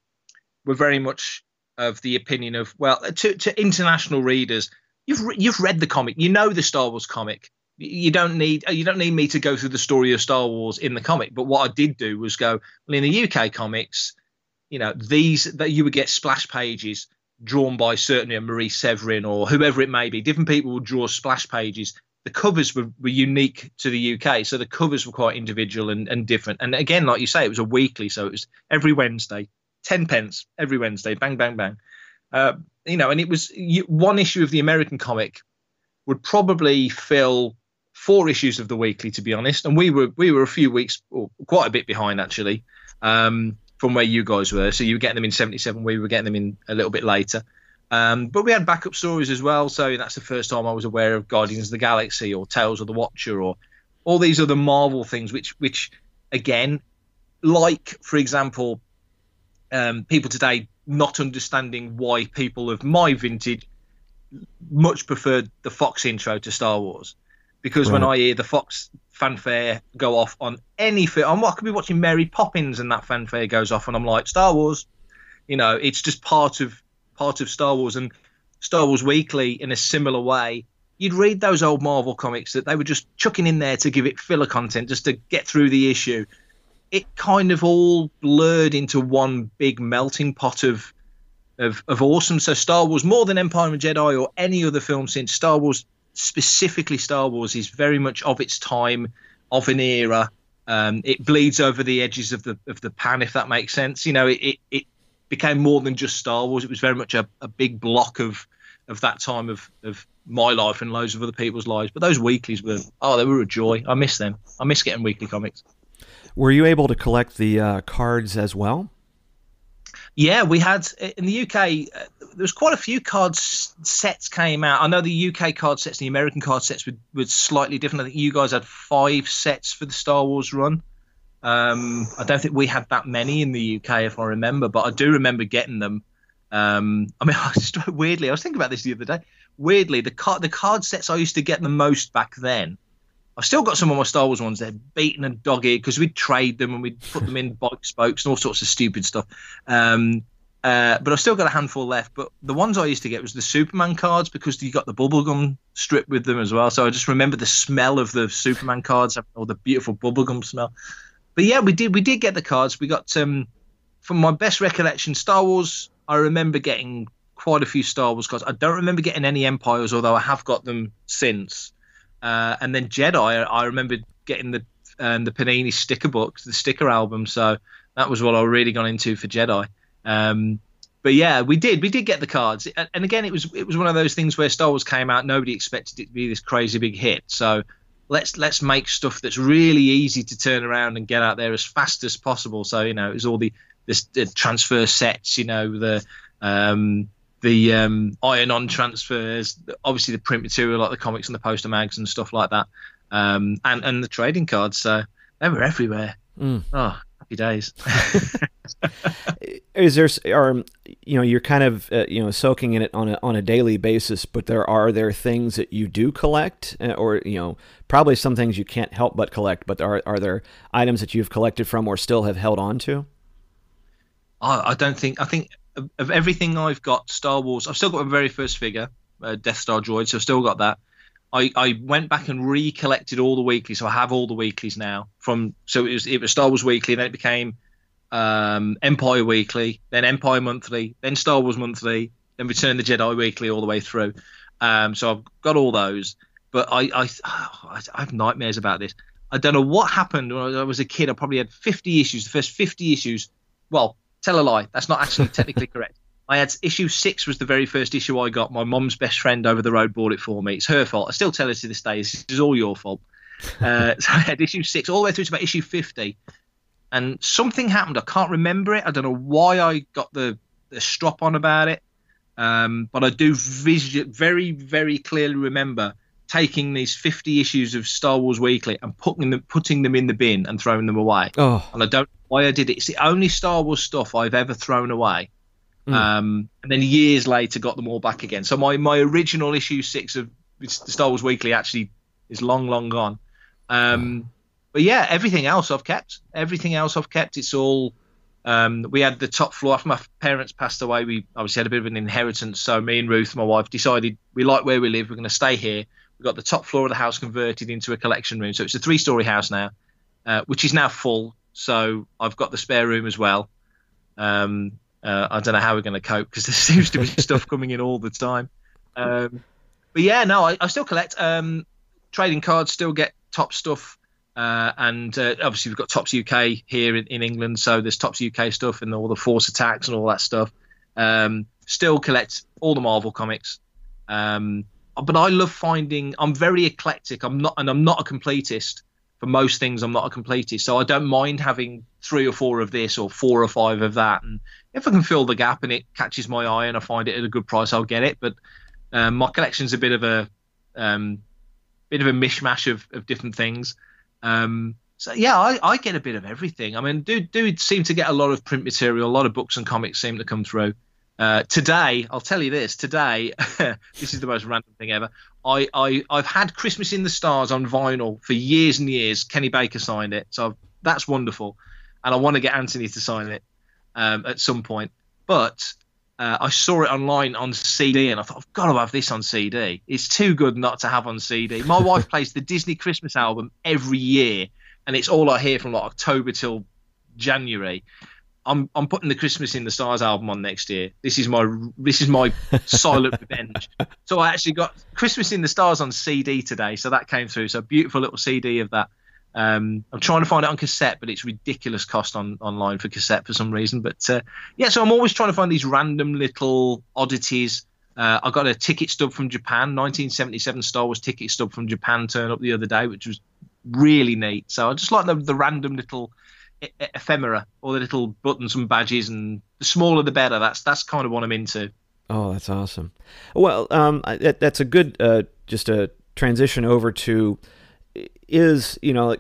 were very much of the opinion of well, to to international readers, you've re- you've read the comic, you know the Star Wars comic you don't need you don't need me to go through the story of Star Wars in the comic. But what I did do was go well in the UK comics, you know these that you would get splash pages drawn by certainly a Marie Severin or whoever it may be. Different people would draw splash pages. The covers were, were unique to the UK, so the covers were quite individual and, and different. And again, like you say, it was a weekly, so it was every Wednesday, ten pence every Wednesday, bang bang bang. Uh, you know, and it was one issue of the American comic would probably fill four issues of the weekly, to be honest. And we were we were a few weeks, or quite a bit behind actually, um, from where you guys were. So you were getting them in '77. We were getting them in a little bit later. Um, but we had backup stories as well. So that's the first time I was aware of Guardians of the Galaxy or Tales of the Watcher or all these other Marvel things, which which again, like for example, um, people today not understanding why people of my vintage much preferred the Fox intro to Star Wars because right. when I hear the Fox fanfare go off on any film, I could be watching Mary Poppins and that fanfare goes off, and I'm like Star Wars. You know, it's just part of part of Star Wars and Star Wars Weekly in a similar way. You'd read those old Marvel comics that they were just chucking in there to give it filler content just to get through the issue. It kind of all blurred into one big melting pot of of, of awesome. So Star Wars, more than Empire and Jedi or any other film since, Star Wars specifically Star Wars is very much of its time, of an era. Um, it bleeds over the edges of the of the pan, if that makes sense. You know, it, it, it became more than just Star Wars. It was very much a, a big block of of that time of of my life and loads of other people's lives. But those weeklies were oh, they were a joy. I miss them. I miss getting weekly comics. Were you able to collect the uh, cards as well? Yeah, we had in the UK. Uh, there was quite a few cards sets came out. I know the UK card sets, and the American card sets were, were slightly different. I think you guys had five sets for the Star Wars run. Um, I don't think we had that many in the UK, if I remember, but I do remember getting them. Um, I mean, I just, weirdly, I was thinking about this the other day. Weirdly, the card the card sets I used to get the most back then. I've still got some of my Star Wars ones. They're beaten and dog eared because we'd trade them and we'd put them in bike spokes and all sorts of stupid stuff. Um, uh, but I've still got a handful left. But the ones I used to get was the Superman cards because you got the bubblegum strip with them as well. So I just remember the smell of the Superman cards or the beautiful bubblegum smell. But yeah, we did we did get the cards. We got um, from my best recollection, Star Wars. I remember getting quite a few Star Wars cards. I don't remember getting any Empires, although I have got them since. Uh, and then Jedi, I, remember getting the um, the Panini sticker books, the sticker album. So that was what I really got into for Jedi. Um, but yeah, we did we did get the cards, and again, it was it was one of those things where Star Wars came out, nobody expected it to be this crazy big hit. So let's let's make stuff that's really easy to turn around and get out there as fast as possible. So you know, it was all the this the transfer sets, you know, the um, the um, iron-on transfers, obviously the print material like the comics and the poster mags and stuff like that, um, and and the trading cards. So they were everywhere. Mm. Oh, happy days. Is there, or you know, you're kind of uh, you know soaking in it on a on a daily basis, but there are there things that you do collect, uh, or you know, probably some things you can't help but collect. But are are there items that you've collected from or still have held on to? I, I don't think I think of everything I've got, Star Wars. I've still got my very first figure, uh, Death Star droid, so I've still got that. I, I went back and recollected all the weeklies, so I have all the weeklies now. From so it was it was Star Wars Weekly, then it became um, Empire Weekly, then Empire Monthly, then Star Wars Monthly, then Return the Jedi Weekly all the way through. Um, so I've got all those, but I I, I have nightmares about this. I don't know what happened when I was a kid. I probably had 50 issues. The first 50 issues, well, tell a lie. That's not actually technically correct. I had issue six was the very first issue I got. My mom's best friend over the road bought it for me. It's her fault. I still tell her to this day. This is all your fault. Uh, so I had issue six all the way through to about issue fifty, and something happened. I can't remember it. I don't know why I got the the strop on about it, um, but I do vis- very very clearly remember taking these 50 issues of Star Wars Weekly and putting them putting them in the bin and throwing them away. Oh. And I don't know why I did it. It's the only Star Wars stuff I've ever thrown away. Mm. Um, and then years later got them all back again. So my, my original issue six of Star Wars Weekly actually is long, long gone. Um, but yeah, everything else I've kept. Everything else I've kept. It's all. Um, we had the top floor after my parents passed away. We obviously had a bit of an inheritance. So me and Ruth, my wife, decided we like where we live. We're going to stay here. We've got the Topps floor of the house converted into a collection room. So it's a three story house now, uh, which is now full. So I've got the spare room as well. Um, uh, I don't know how we're going to cope because there seems to be stuff coming in all the time. Um, but yeah, no, I, I still collect um, trading cards. Still get top stuff, uh, and uh, obviously we've got Topps UK here in, in, England, so there's Topps UK stuff and all the Force Attax and all that stuff. Um, still collect all the Marvel comics. Um, but I love finding. I'm very eclectic. I'm not, and I'm not a completist. For most things, I'm not a completist, so I don't mind having three or four of this or four or five of that. And if I can fill the gap and it catches my eye and I find it at a good price, I'll get it. But um, my collection's a bit of a um, bit of a mishmash of, of different things. Um, so yeah, I, I, get a bit of everything. I mean, do do seem to get a lot of print material, a lot of books and comics seem to come through. Uh, today, I'll tell you this. Today, this is the most random thing ever. I, I I've had Christmas in the Stars on vinyl for years and years. Kenny Baker signed it, so that's wonderful, and I want to get Anthony to sign it um, at some point. But uh, I saw it online on CD, and I thought I've got to have this on CD. It's too good not to have on CD. My wife plays the Disney Christmas album every year, and it's all I hear from like October till January. I'm I'm putting the Christmas in the Stars album on next year. This is my this is my silent revenge. So I actually got Christmas in the Stars on CD today, so that came through. So beautiful little CD of that. Um, I'm trying to find it on cassette, but it's ridiculous cost on online for cassette for some reason. But uh, yeah, so I'm always trying to find these random little oddities. Uh, I got a ticket stub from Japan, 1977 Star Wars ticket stub from Japan turn up the other day, which was really neat. So I just like the, the random little ephemera, all the little buttons and badges and the smaller the better. That's that's kind of what I'm into. Oh, that's awesome. Well, um, that, that's a good uh, just a transition over to is you know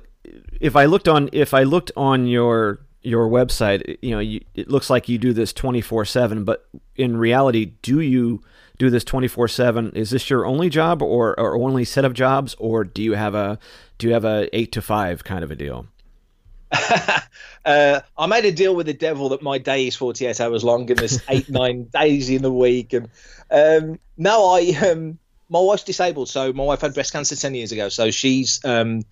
if I looked on if I looked on your your website, you know, you, it looks like you do this 24/7, but in reality, do you do this 24/7? Is this your only job or or only set of jobs or do you have a do you have a 8 to 5 kind of a deal? uh, I made a deal with the devil that my day is 48 hours long and there's eight, nine days in the week. And um, now I, um, my wife's disabled. So my wife had breast cancer 10 years ago. So she's, um,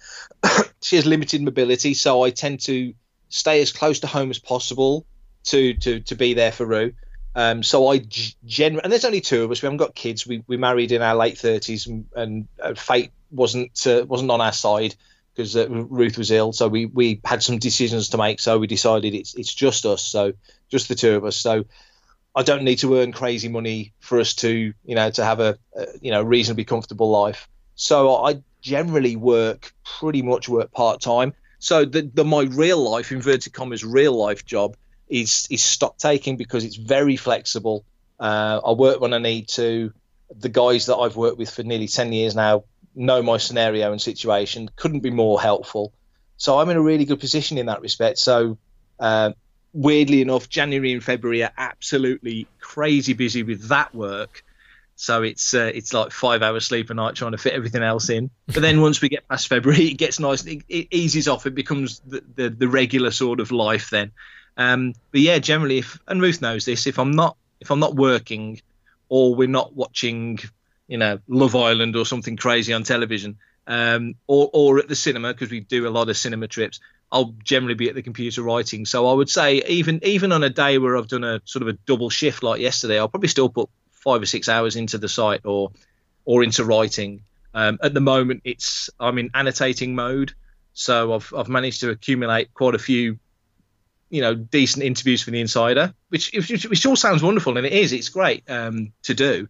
she has limited mobility. So I tend to stay as close to home as possible to, to, to be there for Rue. Um, so I generally, and there's only two of us. We haven't got kids. We, we married in our late 30s and, and uh, fate wasn't, uh, wasn't on our side because uh, Ruth was ill. So we we had some decisions to make. So we decided it's it's just us. So just the two of us. So I don't need to earn crazy money for us to you know to have a, a you know reasonably comfortable life. So I generally work pretty much work part time. So the, the my real life inverted commas real life job is is stock taking because it's very flexible. Uh, I work when I need to. The guys that I've worked with for nearly ten years now know my scenario and situation. Couldn't be more helpful. So I'm in a really good position in that respect. So uh, weirdly enough, January and February are absolutely crazy busy with that work. So it's uh, it's like five hours sleep a night trying to fit everything else in. But then once we get past February, it gets nice. It, it eases off. It becomes the, the, the regular sort of life then. Um, but yeah, generally, if and Ruth knows this, if I'm not if I'm not working, or we're not watching you know Love Island or something crazy on television, um, or or at the cinema because we do a lot of cinema trips. I'll generally be at the computer writing. So I would say even even on a day where I've done a sort of a double shift like yesterday, I'll probably still put five or six hours into the site or or into writing. Um, at the moment, it's I'm in annotating mode, so I've I've managed to accumulate quite a few, you know, decent interviews for the Insider, which which, which all sounds wonderful and it is. It's great um, to do.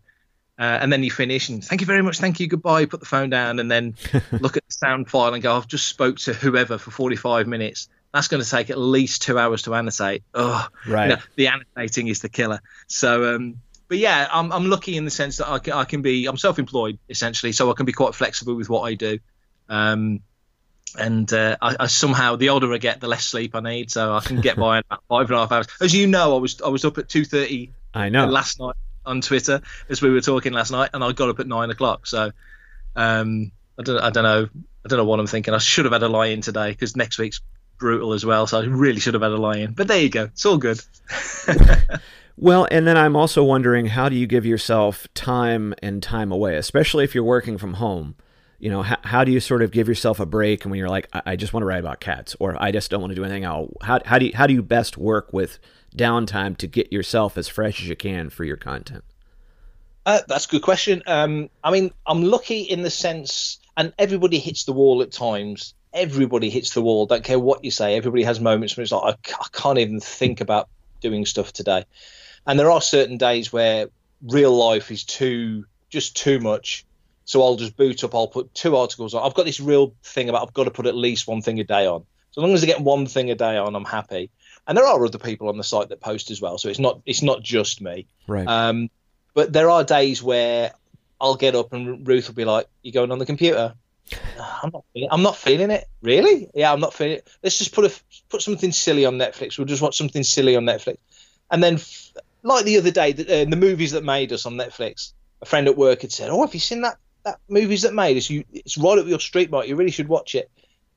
Uh, and then you finish and thank you very much, thank you, goodbye. Put the phone down and then look at the sound file and go, I've just spoke to whoever for 45 minutes. That's going to take at least two hours to annotate. Oh, right. You know, the annotating is the killer. So, um, but yeah, I'm, I'm lucky in the sense that I can, I can be, I'm self-employed essentially, so I can be quite flexible with what I do. Um, and uh, I, I, somehow the older I get, the less sleep I need, so I can get by in about five and a half hours. As you know, I was I was up at two thirty. I know last night on Twitter as we were talking last night, and I got up at nine o'clock. So um, I don't I don't know I don't know what I'm thinking. I should have had a lie in today because next week's brutal as well. So I really should have had a lie in. But there you go. It's all good. well, and then I'm also wondering how do you give yourself time and time away, especially if you're working from home. You know, how, how do you sort of give yourself a break when you're like, I, I just want to write about cats, or I just don't want to do anything else? How, how do you, how do you best work with downtime to get yourself as fresh as you can for your content? Uh, that's a good question. Um, I mean, I'm lucky in the sense, and everybody hits the wall at times. Everybody hits the wall. Don't care what you say. Everybody has moments where it's like, I, I can't even think about doing stuff today. And there are certain days where real life is too, just too much. So I'll just boot up. I'll put two articles on. I've got this real thing about I've got to put at least one thing a day on. So long as I get one thing a day on, I'm happy and there are other people on the site that post as well. So it's not it's not just me. Right. Um, but there are days where I'll get up and Ruth will be like, "You going on the computer?" I'm not. Feeling, I'm not feeling it. Really? Yeah, I'm not feeling it. Let's just put a put something silly on Netflix. We'll just watch something silly on Netflix, and then like the other day, the, uh, the movies that made us on Netflix. A friend at work had said, "Oh, have you seen that that movies that made us? You, it's right up your street, Mike. You really should watch it."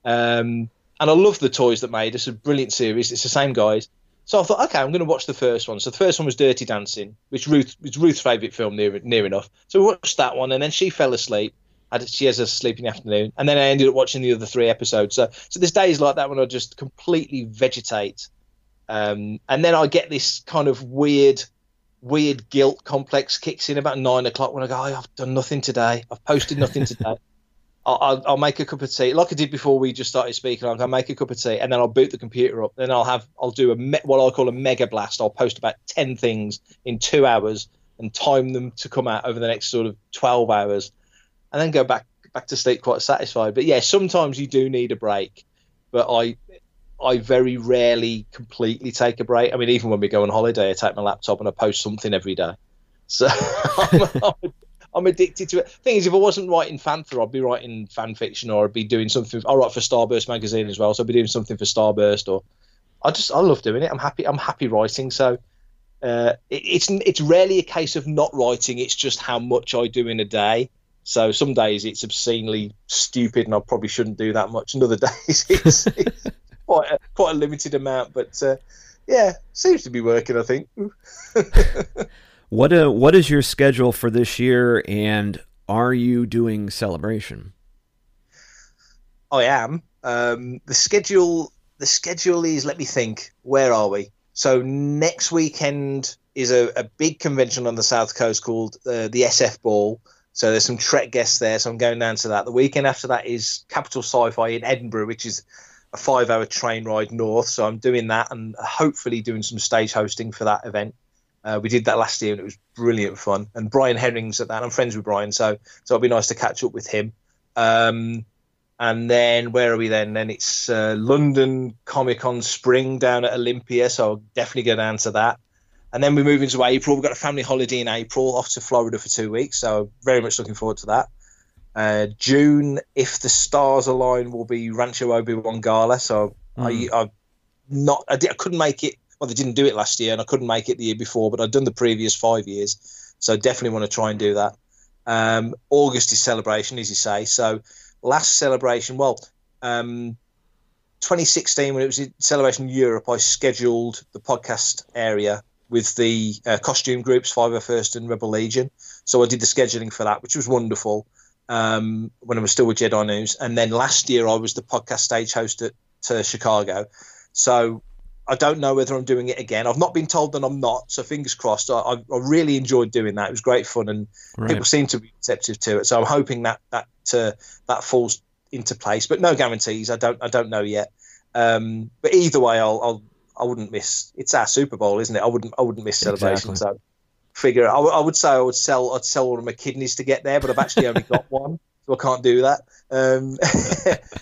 Um, and I love the toys that made. It's a brilliant series. It's the same guys. So I thought, okay, I'm going to watch the first one. So the first one was Dirty Dancing, which Ruth was Ruth's favourite film near near enough. So we watched that one, and then she fell asleep. She has a sleep in the afternoon, and then I ended up watching the other three episodes. So so there's days like that when I just completely vegetate, um, and then I get this kind of weird weird guilt complex kicks in about nine o'clock when I go, oh, I've done nothing today. I've posted nothing today. I'll, I'll, make a cup of tea like I did before we just started speaking. I'll make a cup of tea and then I'll boot the computer up. Then I'll have I'll do a me- what I call a mega blast. I'll post about ten things in two hours and time them to come out over the next sort of twelve hours, and then go back back to sleep quite satisfied. But yeah, sometimes you do need a break. But I I very rarely completely take a break. I mean, even when we go on holiday, I take my laptop and I post something every day. So I'm, I'm, I'm addicted to it. Thing is, if I wasn't writing fantha, I'd be writing fan fiction or I'd be doing something. I write for Starburst magazine as well, so I'd be doing something for Starburst. Or I just I love doing it. I'm happy. I'm happy writing. So uh, it, it's it's rarely a case of not writing. It's just how much I do in a day. So some days it's obscenely stupid, and I probably shouldn't do that much. And other days it's, it's quite a, quite a limited amount. But uh, yeah, seems to be working. I think. what uh, what is your schedule for this year, and are you doing celebration? I am. Um, the schedule the schedule is. Let me think. Where are we? So next weekend is a, a big convention on the south coast called uh, the SF Ball. So there's some Trek guests there. So I'm going down to that. The weekend after that is Capital Sci-Fi in Edinburgh, which is a five-hour train ride north. So I'm doing that and hopefully doing some stage hosting for that event. Uh, we did that last year and it was brilliant fun. And Brian Herring's at that. I'm friends with Brian, so so it'll be nice to catch up with him. Um, and then where are we then? Then it's uh, London Comic Con Spring down at Olympia, so I'll definitely go down to that. And then we move into April. We've got a family holiday in April, off to Florida for two weeks, so very much looking forward to that. Uh, June, if the stars align, will be Rancho Obi Wan Gala. So mm. I, I not I, did, I couldn't make it. Well, they didn't do it last year, and I couldn't make it the year before, but I'd done the previous five years, so definitely want to try and do that. Um, August is celebration, as you say. So last celebration, well, um, 2016 when it was Celebration Europe, I scheduled the podcast area with the uh, costume groups, Five oh First and Rebel Legion. So I did the scheduling for that, which was wonderful. Um, when I was still with Jedi News, and then last year I was the podcast stage host at Chicago. So I don't know whether I'm doing it again. I've not been told that I'm not, so fingers crossed. I, I, I really enjoyed doing that. It was great fun, and right. people seem to be receptive to it. So I'm hoping that that uh, that falls into place, but no guarantees. I don't I don't know yet. Um, but either way, I'll, I'll I wouldn't miss. It's our Super Bowl, isn't it? I wouldn't I wouldn't miss celebration. Exactly. So figure I, w- I would say I would sell I'd sell all of my kidneys to get there, but I've actually only got one, so I can't do that. Um,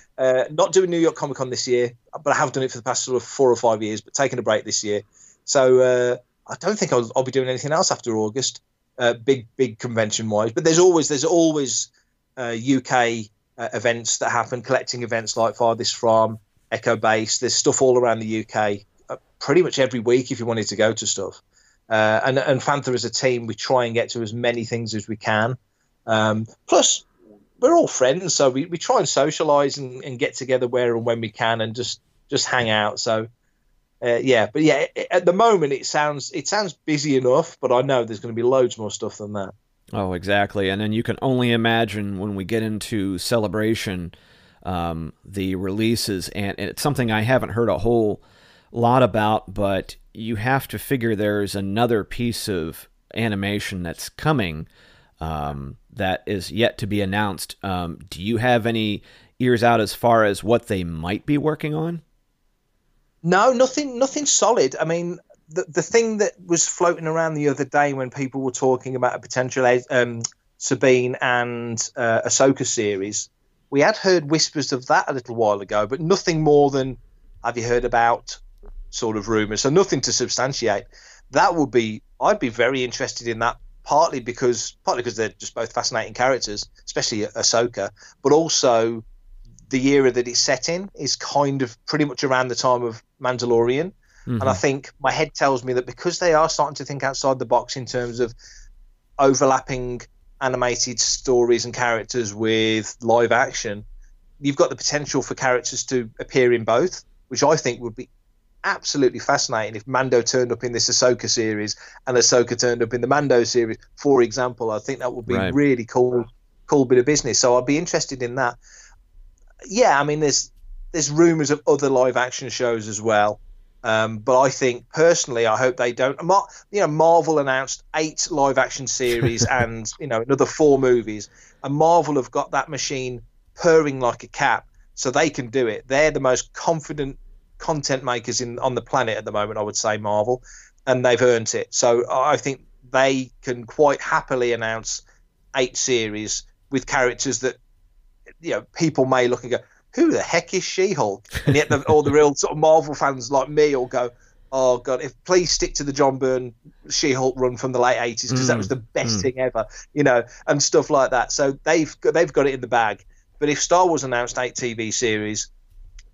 uh, not doing New York Comic Con this year, but I have done it for the past sort of four or five years. But taking a break this year, so uh, I don't think I'll, I'll, be doing anything else after August. Uh, big big convention wise, but there's always there's always UK uh, uh, events that happen, collecting events like Farthest From, Echo Base. There's stuff all around the UK, uh, pretty much every week if you wanted to go to stuff. Uh, and and Fantha as a team, we try and get to as many things as we can. Um, plus, we're all friends, so we, we try and socialise and, and, get together where and when we can, and just just hang out. So. Uh, yeah, but yeah, at the moment it sounds it sounds busy enough, but I know there's going to be loads more stuff than that. Oh, exactly. And then you can only imagine when we get into celebration, um, the releases, and, and, it's something I haven't heard a whole lot about, but you have to figure there's another piece of animation that's coming um, that is yet to be announced. Um, do you have any ears out as far as what they might be working on? No, nothing, nothing solid. I mean, the, the thing that was floating around the other day when people were talking about a potential um, Sabine and uh, Ahsoka series, we had heard whispers of that a little while ago, but nothing more than have you heard about sort of rumors. So nothing to substantiate. That would be I'd be very interested in that. Partly because partly because they're just both fascinating characters, especially Ahsoka, but also the era that it's set in is kind of pretty much around the time of Mandalorian. Mm-hmm. And I think my head tells me that because they are starting to think outside the box in terms of overlapping animated stories and characters with live action, you've got the potential for characters to appear in both, which I think would be absolutely fascinating if Mando turned up in this Ahsoka series and Ahsoka turned up in the Mando series, for example. I think that would be right. really cool, cool bit of business. So I'd be interested in that. Yeah, I mean, there's there's rumors of other live action shows as well. Um, but I think personally, I hope they don't. You know, Marvel announced eight live action series and you know another four movies, and Marvel have got that machine purring like a cat, so they can do it. They're the most confident content makers in on the planet at the moment. I would say Marvel, and they've earned it. So I think they can quite happily announce eight series with characters that you know people may look and go, who the heck is She-Hulk? And yet the, all the real sort of Marvel fans like me all go, oh god, if please stick to the John Byrne She-Hulk run from the late eighties because that was mm. the best mm. thing ever, you know, and stuff like that. So they've they've got it in the bag. But if Star Wars announced eight TV series,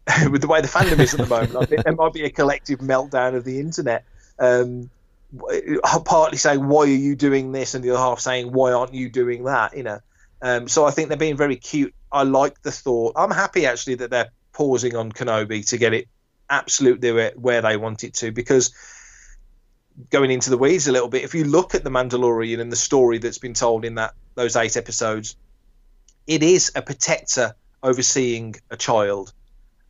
with the way the fandom is at the moment, I think there might be a collective meltdown of the internet. Um, partly saying why are you doing this, and the other half saying why aren't you doing that? You know, um, so I think they're being very cute. I like the thought. I'm happy actually that they're pausing on Kenobi to get it absolutely where they want it to because going into the weeds a little bit if you look at the mandalorian and the story that's been told in that those eight episodes it is a protector overseeing a child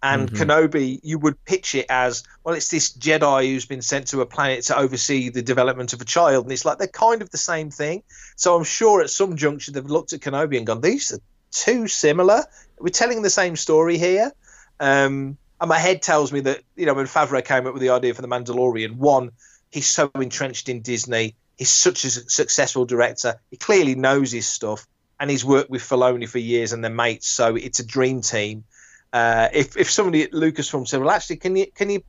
and mm-hmm. Kenobi, you would pitch it as well. It's this Jedi who's been sent to a planet to oversee the development of a child, and it's like they're kind of the same thing. So I'm sure at some juncture they've looked at Kenobi and gone, "These are too similar. We're telling the same story here." Um, and my head tells me that you know when Favreau came up with the idea for the Mandalorian, one, he's so entrenched in Disney. He's such a successful director. He clearly knows his stuff, and he's worked with Filoni for years, and they're mates. So it's a dream team uh, if if somebody at Lucasfilm said, "Well, actually, can you can you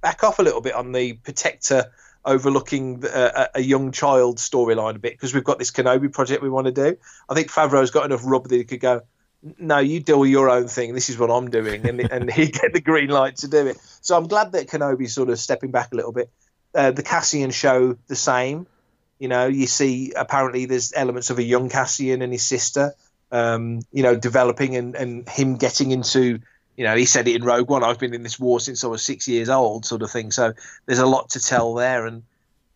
back off a little bit on the protector overlooking a, a young child storyline a bit because we've got this Kenobi project we want to do," I think Favreau's got enough rub that he could go. No, you do your own thing. This is what I'm doing, and and he get the green light to do it. So I'm glad that Kenobi's sort of stepping back a little bit. Uh, the Cassian show the same. You know, you see apparently there's elements of a young Cassian and his sister um, you know, developing and, and him getting into, you know, he said it in Rogue One, I've been in this war since I was six years old, sort of thing. So there's a lot to tell there. And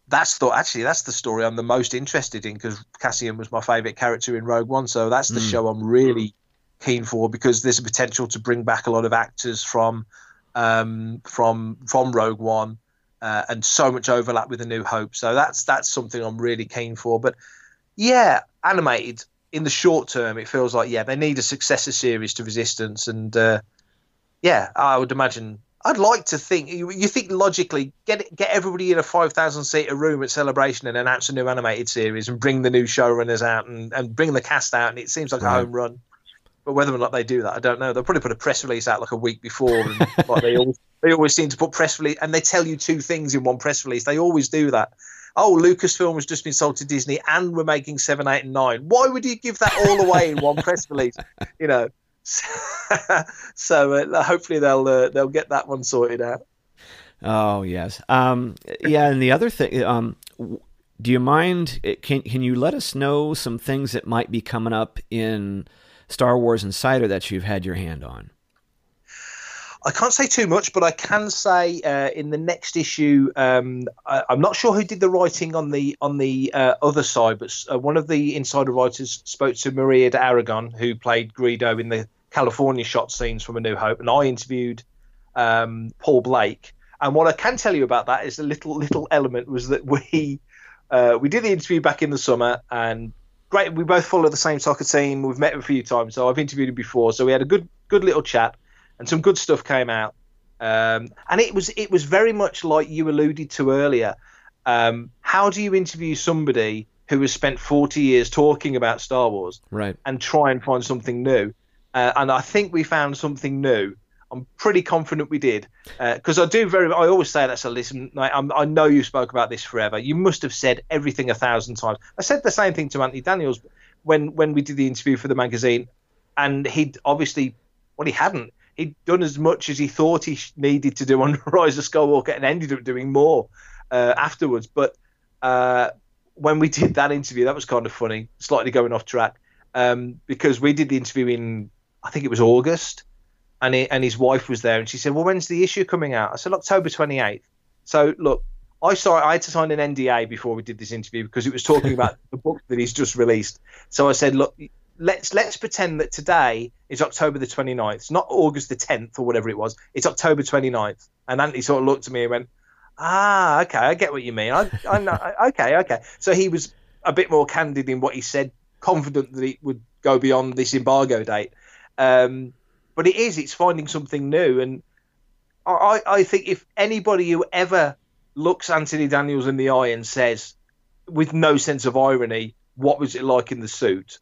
that's the, actually, that's the story I'm the most interested in because Cassian was my favourite character in Rogue One. So that's the mm. show I'm really keen for because there's a potential to bring back a lot of actors from, um, from, from Rogue One. Uh, and so much overlap with A New Hope, so that's that's something I'm really keen for. But yeah, animated in the short term, it feels like yeah, they need a successor series to Resistance, and uh, yeah, I would imagine. I'd like to think you, you think logically get get everybody in a five thousand seater room at Celebration and announce a new animated series and bring the new showrunners out and, and bring the cast out, and it seems like right. a home run. But whether or not they do that, I don't know. They'll probably put a press release out like a week before, and like they always they always seem to put press release and they tell you two things in one press release. They always do that oh, Lucasfilm has just been sold to Disney and we're making seven, eight, and nine. Why would you give that all away in one press release? You know. so uh, hopefully they'll uh, they'll get that one sorted out. Oh yes, um, yeah. And the other thing, um, do you mind? Can can you let us know some things that might be coming up in Star Wars Insider that you've had your hand on? I can't say too much, but I can say uh, in the next issue, um, I, am not sure who did the writing on the on the uh, other side, but uh, one of the insider writers spoke to Maria de Aragon, who played Greedo in the California shot scenes from A New Hope, and I interviewed um, Paul Blake. And what I can tell you about that is a little little element was that we uh, we did the interview back in the summer, and great, we both follow the same soccer team. We've met a few times, so I've interviewed him before, so we had a good good little chat and some good stuff came out. Um, and it was it was very much like you alluded to earlier. Um, how do you interview somebody who has spent 40 years talking about Star Wars, right, and try and find something new? Uh, and I think we found something new. I'm pretty confident we did because uh, I do very. I always say that's a listen, I, I know you spoke about this forever. You must have said everything a thousand times. I said the same thing to Anthony Daniels when when we did the interview for the magazine, and he'd obviously, well, he hadn't he'd done as much as he thought he needed to do on Rise of Skywalker and ended up doing more uh, afterwards. But uh, when we did that interview, that was kind of funny, slightly going off track, um, because we did the interview in, I think it was August, and, he, and his wife was there, and she said, "Well, when's the issue coming out?" I said, "October 28th." So look, I saw I had to sign an NDA before we did this interview because it was talking about the book that he's just released. So I said, "Look, let's let's pretend that today is October the 29th. It's not August the 10th or whatever it was. It's October 29th. And Anthony sort of looked at me and went, "Ah, okay, I get what you mean. I, I know. okay, okay." So he was a bit more candid in what he said, confident that it would go beyond this embargo date. Um, but it is. It's finding something new, and I, I think if anybody who ever looks Anthony Daniels in the eye and says, with no sense of irony, what was it like in the suit?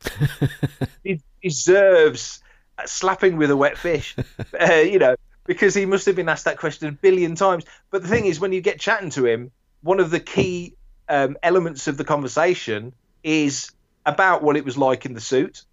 he deserves slapping with a wet fish, uh, you know, because he must have been asked that question a billion times. But the thing is, when you get chatting to him, one of the key um, elements of the conversation is about what it was like in the suit,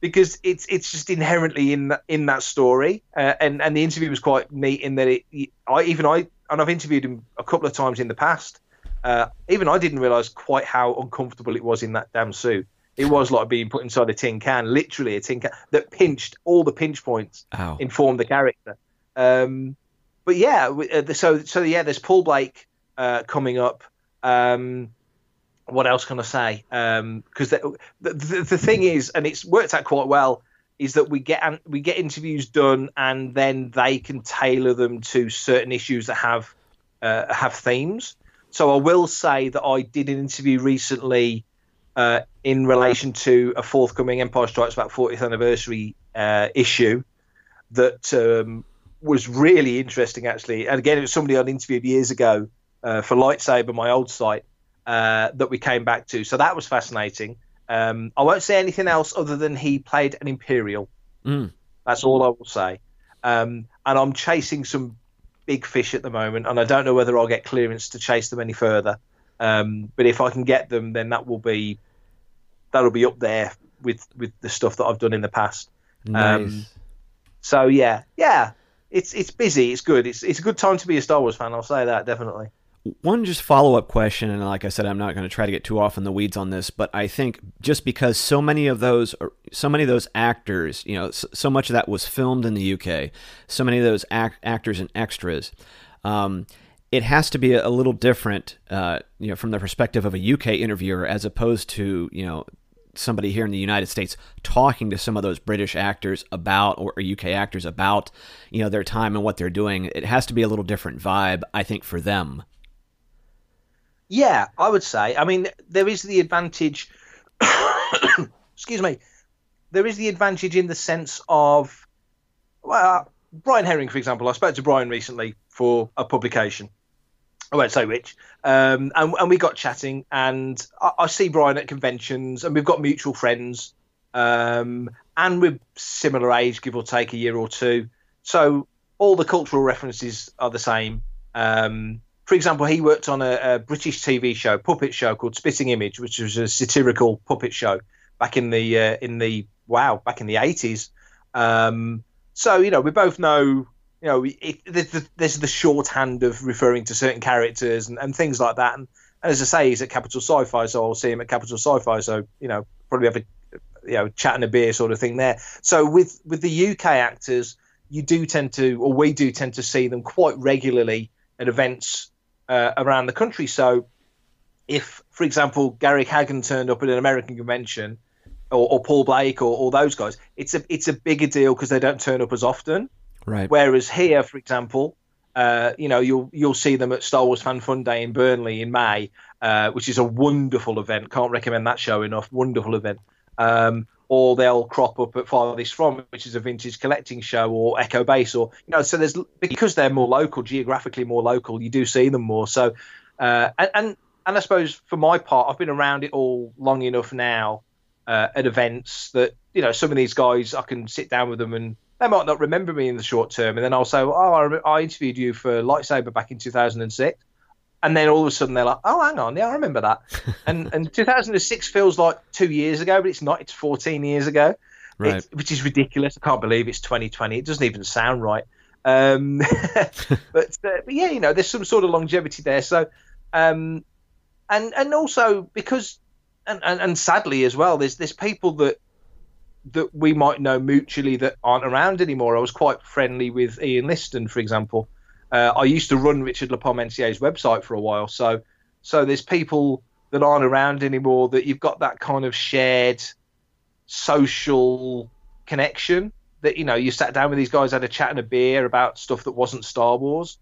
because it's it's just inherently in that, in that story. Uh, and and the interview was quite neat in that it, I even I and I've interviewed him a couple of times in the past. Uh, even I didn't realize quite how uncomfortable it was in that damn suit. It was like being put inside a tin can, literally a tin can that pinched all the pinch points, Ow. informed the character. Um, but yeah, uh, so so yeah, there's Paul Blake uh, coming up. Um, what else can I say? Because um, the, the, the thing is, and it's worked out quite well, is that we get we get interviews done, and then they can tailor them to certain issues that have uh, have themes. So I will say that I did an interview recently uh, in relation to a forthcoming Empire Strikes Back 40th anniversary uh, issue that um, was really interesting, actually. And again, it was somebody I'd interviewed years ago uh, for Lightsaber, my old site, uh, that we came back to. So that was fascinating. Um, I won't say anything else other than he played an Imperial. Mm. That's all I will say. Um, and I'm chasing some big fish at the moment, and I don't know whether I'll get clearance to chase them any further. Um, but if I can get them, then that will be that'll be up there with with the stuff that I've done in the past. Nice. Um, so yeah, yeah, it's it's busy. It's good. It's it's a good time to be a Star Wars fan. I'll say that definitely. One just follow up question, and like I said, I'm not going to try to get too off in the weeds on this, but I think just because so many of those, so many of those actors, you know, so, much of that was filmed in the UK, so many of those act, actors and extras, um, it has to be a, little different, uh, you know, from the perspective of a UK interviewer as opposed to, you know, somebody here in the United States talking to some of those British actors about or UK actors about, you know, their time and what they're doing. It has to be a little different vibe, I think, for them. Yeah, I would say. I mean, there is the advantage. excuse me. There is the advantage in the sense of, well, Brian Herring, for example. I spoke to Brian recently for a publication. I won't say which. Um, and, and we got chatting, and I, I, see Brian at conventions, and we've got mutual friends, um, and we're similar age, give or take a year or two. So all the cultural references are the same. Um, for example, he worked on a, a, British TV show, puppet show called Spitting Image, which was a satirical puppet show back in the uh, in the wow back in the eighties. Um, so you know we both know you know it, it, there's the shorthand of referring to certain characters and, and things like that. And, and, as I say, he's at Capital Sci-Fi, so I'll see him at Capital Sci-Fi. So you know probably have a you know chat and a beer sort of thing there. So with with the UK actors, you do tend to, or we do tend to see them quite regularly at events uh, around the country. So, if, for example, Garrick Hagon turned up at an American convention, or, or Paul Blake, or, or, those guys, it's a it's a bigger deal because they don't turn up as often. Right. Whereas here, for example, uh, you know, you'll you'll see them at Star Wars Fan Fun Day in Burnley in May, uh, which is a wonderful event. Can't recommend that show enough. Wonderful event. Um, or they'll crop up at Farthest From, which is a vintage collecting show, or Echo Base, or you know, so there's because they're more local, geographically more local, you do see them more. So, uh, and, and and I suppose for my part, I've been around it all long enough now uh, at events that you know some of these guys I can sit down with them and they might not remember me in the short term, and then I'll say, "Oh, I, I interviewed you for Lightsaber back in 2006." And then all of a sudden they're like, "Oh, hang on, yeah, I remember that." and and 2006 feels like two years ago, but it's not. It's 14 years ago, right? which is ridiculous. I can't believe it's 2020. It doesn't even sound right. Um, but uh, but yeah, you know, there's some sort of longevity there. So, um, and and also because and, and and sadly as well, there's there's people that that we might know mutually that aren't around anymore. I was quite friendly with Ian Liston, for example. Uh, I used to run Richard LeParmentier's website for a while, so so there's people that aren't around anymore that you've got that kind of shared social connection that you know you sat down with these guys had a chat and a beer about stuff that wasn't Star Wars,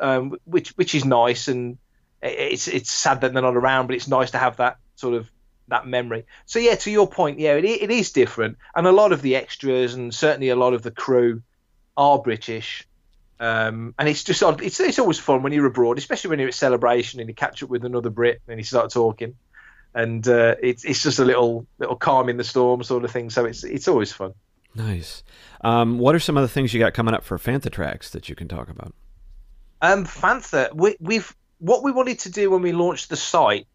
um, which which is nice. And it's it's sad that they're not around, but it's nice to have that sort of that memory. So yeah, to your point, yeah, it, it is different, and a lot of the extras and certainly a lot of the crew are British, um, and it's just it's it's always fun when you're abroad, especially when you're at celebration and you catch up with another Brit and you start talking, and uh, it's it's just a little little calm in the storm sort of thing. So it's it's always fun. Nice. Um, what are some of the things you got coming up for Fantha Tracks that you can talk about? Um, Fantha, we, we've what we wanted to do when we launched the site,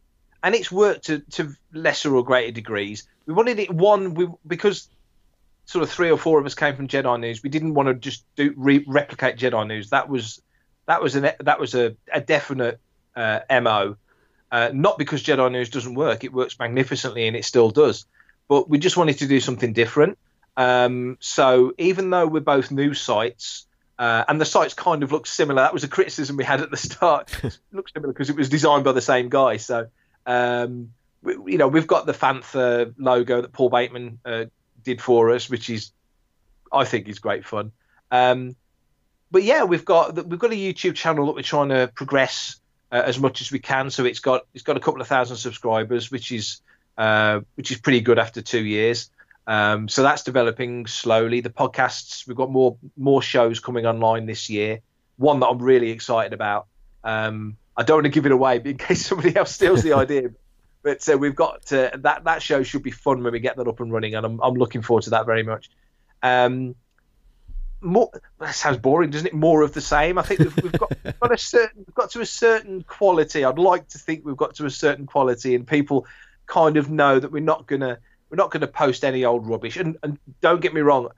and it's worked to, to lesser or greater degrees. We wanted it one we, because sort of three or four of us came from Jedi News. We didn't want to just do re- replicate Jedi News. That was that was an that was a, a definite uh, mo. Uh, not because Jedi News doesn't work; it works magnificently, and it still does. But we just wanted to do something different. Um, so even though we're both news sites, uh, and the sites kind of look similar, that was a criticism we had at the start. it looks similar because it was designed by the same guy. So um, we, you know, we've got the Fantha logo that Paul Bateman uh, did for us, which is, I think, is great fun. Um, but yeah, we've got we've got a YouTube channel that we're trying to progress uh, as much as we can. So it's got it's got a couple of thousand subscribers, which is uh, which is pretty good after two years. Um, so that's developing slowly. The podcasts we've got more more shows coming online this year. One that I'm really excited about. Um, I don't want to give it away in case somebody else steals the idea. But uh, we've got to, that that show should be fun when we get that up and running, and I'm I'm looking forward to that very much. Um, more that sounds boring, doesn't it? More of the same. I think we've, we've got we've got a certain we've got to a certain quality. I'd like to think we've got to a certain quality, and people kind of know that we're not gonna we're not gonna post any old rubbish. And and don't get me wrong,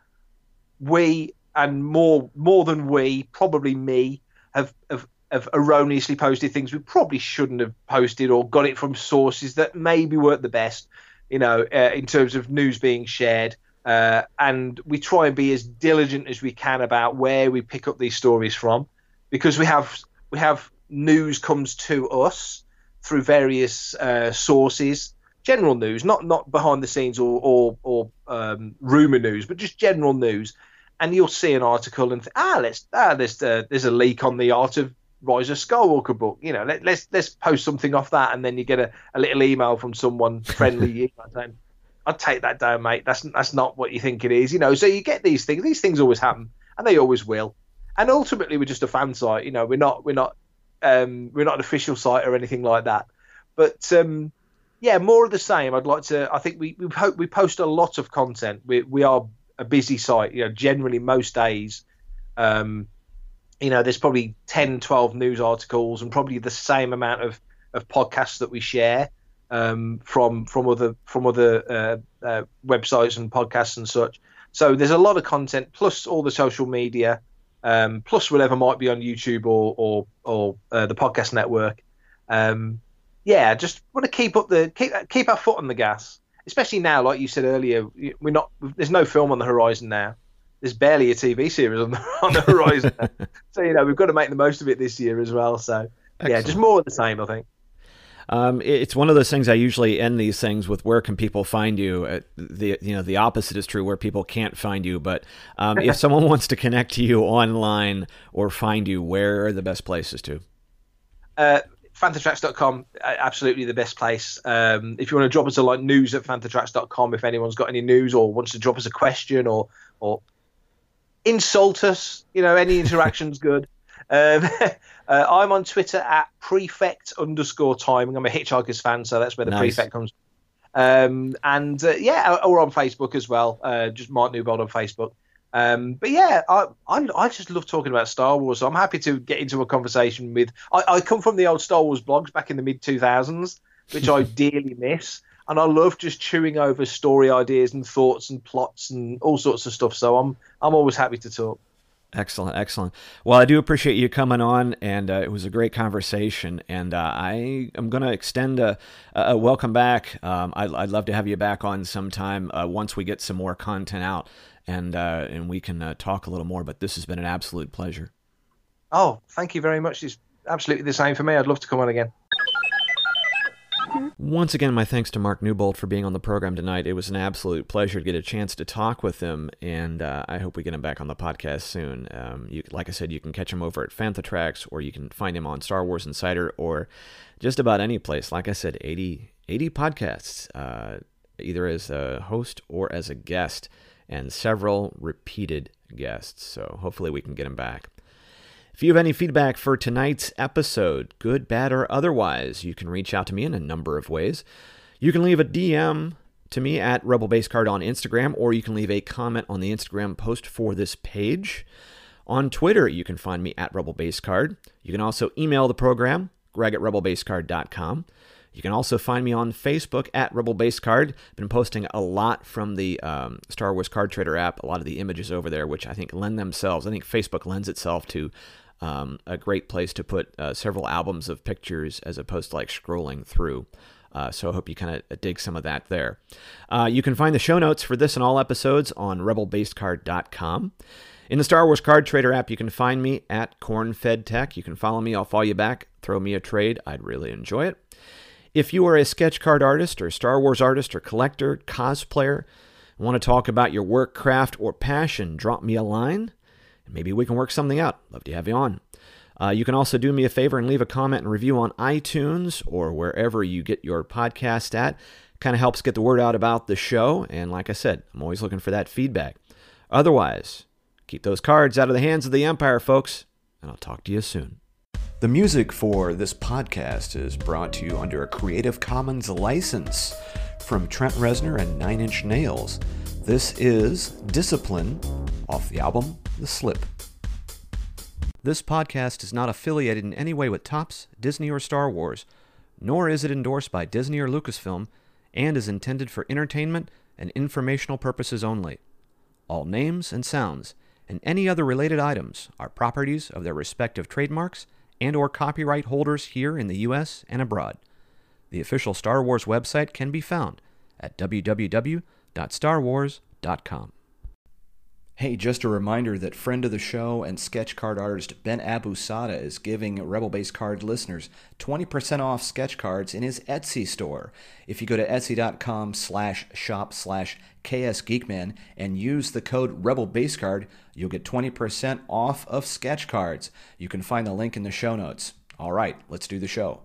we and more more than we, probably me, have have have erroneously posted things we probably shouldn't have posted or got it from sources that maybe weren't the best. You know, uh, in terms of news being shared. Uh, and we try and be as diligent as we can about where we pick up these stories from, because we have we have news comes to us through various uh, sources, general news, not not behind the scenes or or, or um, rumor news, but just general news. And you'll see an article and ah, let's ah, there's uh, there's a leak on the art of Rise of Skywalker book. You know, let, let's let's post something off that, and then you get a, a little email from someone friendly saying I'd take that down, mate. That's that's not what you think it is, you know. So you get these things. These things always happen, and they always will. And ultimately, we're just a fan site. You know, we're not we're not um, we're not an official site or anything like that. But um, yeah, more of the same. I'd like to. I think we we, hope we post a lot of content. We we are a busy site. You know, generally most days. Um, you know, there's probably 10, 12 news articles and probably the same amount of, of podcasts that we share um, from from other from other uh, uh, websites and podcasts and such. So there's a lot of content plus all the social media, um, plus whatever might be on YouTube or or, or uh, the podcast network. Um, yeah, just want to keep up the keep keep our foot on the gas, especially now. Like you said earlier, we're not. There's no film on the horizon now. There's barely a TV series on the on the horizon. so you know we've got to make the most of it this year as well. So Excellent. yeah, just more of the same, I think. Um, it's one of those things I usually end these things with. Where can people find you? Uh, the you know the opposite is true, where people can't find you. But um, if someone wants to connect to you online or find you, where are the best places to? Uh, Fanthatracks.com, absolutely the best place. Um, if you want to drop us a like news at Fanthatracks.com, if anyone's got any news or wants to drop us a question or or insult us, you know, any interaction's good. Um, uh, I'm on Twitter at prefect underscore timing. I'm a Hitchhikers fan, so that's where the nice. prefect comes. Um, and uh, yeah, or on Facebook as well. Uh, just Mark Newbold on Facebook. Um, but yeah, I, I, I just love talking about Star Wars. So I'm happy to get into a conversation with. I, I come from the old Star Wars blogs back in the mid 2000s, which I dearly miss, and I love just chewing over story ideas and thoughts and plots and all sorts of stuff. So I'm I'm always happy to talk. Excellent, excellent. Well, I do appreciate you coming on, and uh, it was a great conversation. And uh, I am going to extend a, a, welcome back. Um, I'd, I'd, love to have you back on sometime uh, once we get some more content out, and uh, and we can uh, talk a little more. But this has been an absolute pleasure. Oh, thank you very much. It's absolutely the same for me. I'd love to come on again. Once again, my thanks to Mark Newbold for being on the program tonight. It was an absolute pleasure to get a chance to talk with him, and uh, I hope we get him back on the podcast soon. Um, you, like I said, you can catch him over at Fantha Tracks, or you can find him on Star Wars Insider, or just about any place. Like I said, 80, 80 podcasts, uh, either as a host or as a guest, and several repeated guests. So hopefully we can get him back. If you have any feedback for tonight's episode, good, bad, or otherwise, you can reach out to me in a number of ways. You can leave a DM to me at Rebel Base Card on Instagram, or you can leave a comment on the Instagram post for this page. On Twitter, you can find me at Rebel Base Card. You can also email the program, greg at rebelbasecard.com. You can also find me on Facebook at Rebel Base Card. Been posting a lot from the um, Star Wars Card Trader app, a lot of the images over there, which I think lend themselves. I think Facebook lends itself to um, a great place to put uh, several albums of pictures as opposed to like scrolling through. Uh, so I hope you kind of dig some of that there. Uh, you can find the show notes for this and all episodes on rebelbasecard.com. In the Star Wars Card Trader app, you can find me at CornFedTech. You can follow me. I'll follow you back. Throw me a trade. I'd really enjoy it. If you are a sketch card artist or Star Wars artist or collector, cosplayer, want to talk about your work, craft, or passion, drop me a line and maybe we can work something out. Love to have you on. Uh, you can also do me a favor and leave a comment and review on iTunes or wherever you get your podcast at. Kind of helps get the word out about the show. And like I said, I'm always looking for that feedback. Otherwise, keep those cards out of the hands of the Empire, folks. And I'll talk to you soon. The music for this podcast is brought to you under a Creative Commons license from Trent Reznor and Nine Inch Nails. This is Discipline off the album The Slip. This podcast is not affiliated in any way with Topps, Disney, or Star Wars, nor is it endorsed by Disney or Lucasfilm, and is intended for entertainment and informational purposes only. All names and sounds and any other related items are properties of their respective trademarks and or copyright holders here in the US and abroad. The official Star Wars website can be found at www.starwars.com. Hey, just a reminder that friend of the show and sketch card artist Ben Abusaada is giving Rebel Base Card listeners 20% off sketch cards in his Etsy store. If you go to etsy.com slash shop slash ksgeekman and use the code Rebel Base Card, you'll get 20% off of sketch cards. You can find the link in the show notes. All right, let's do the show.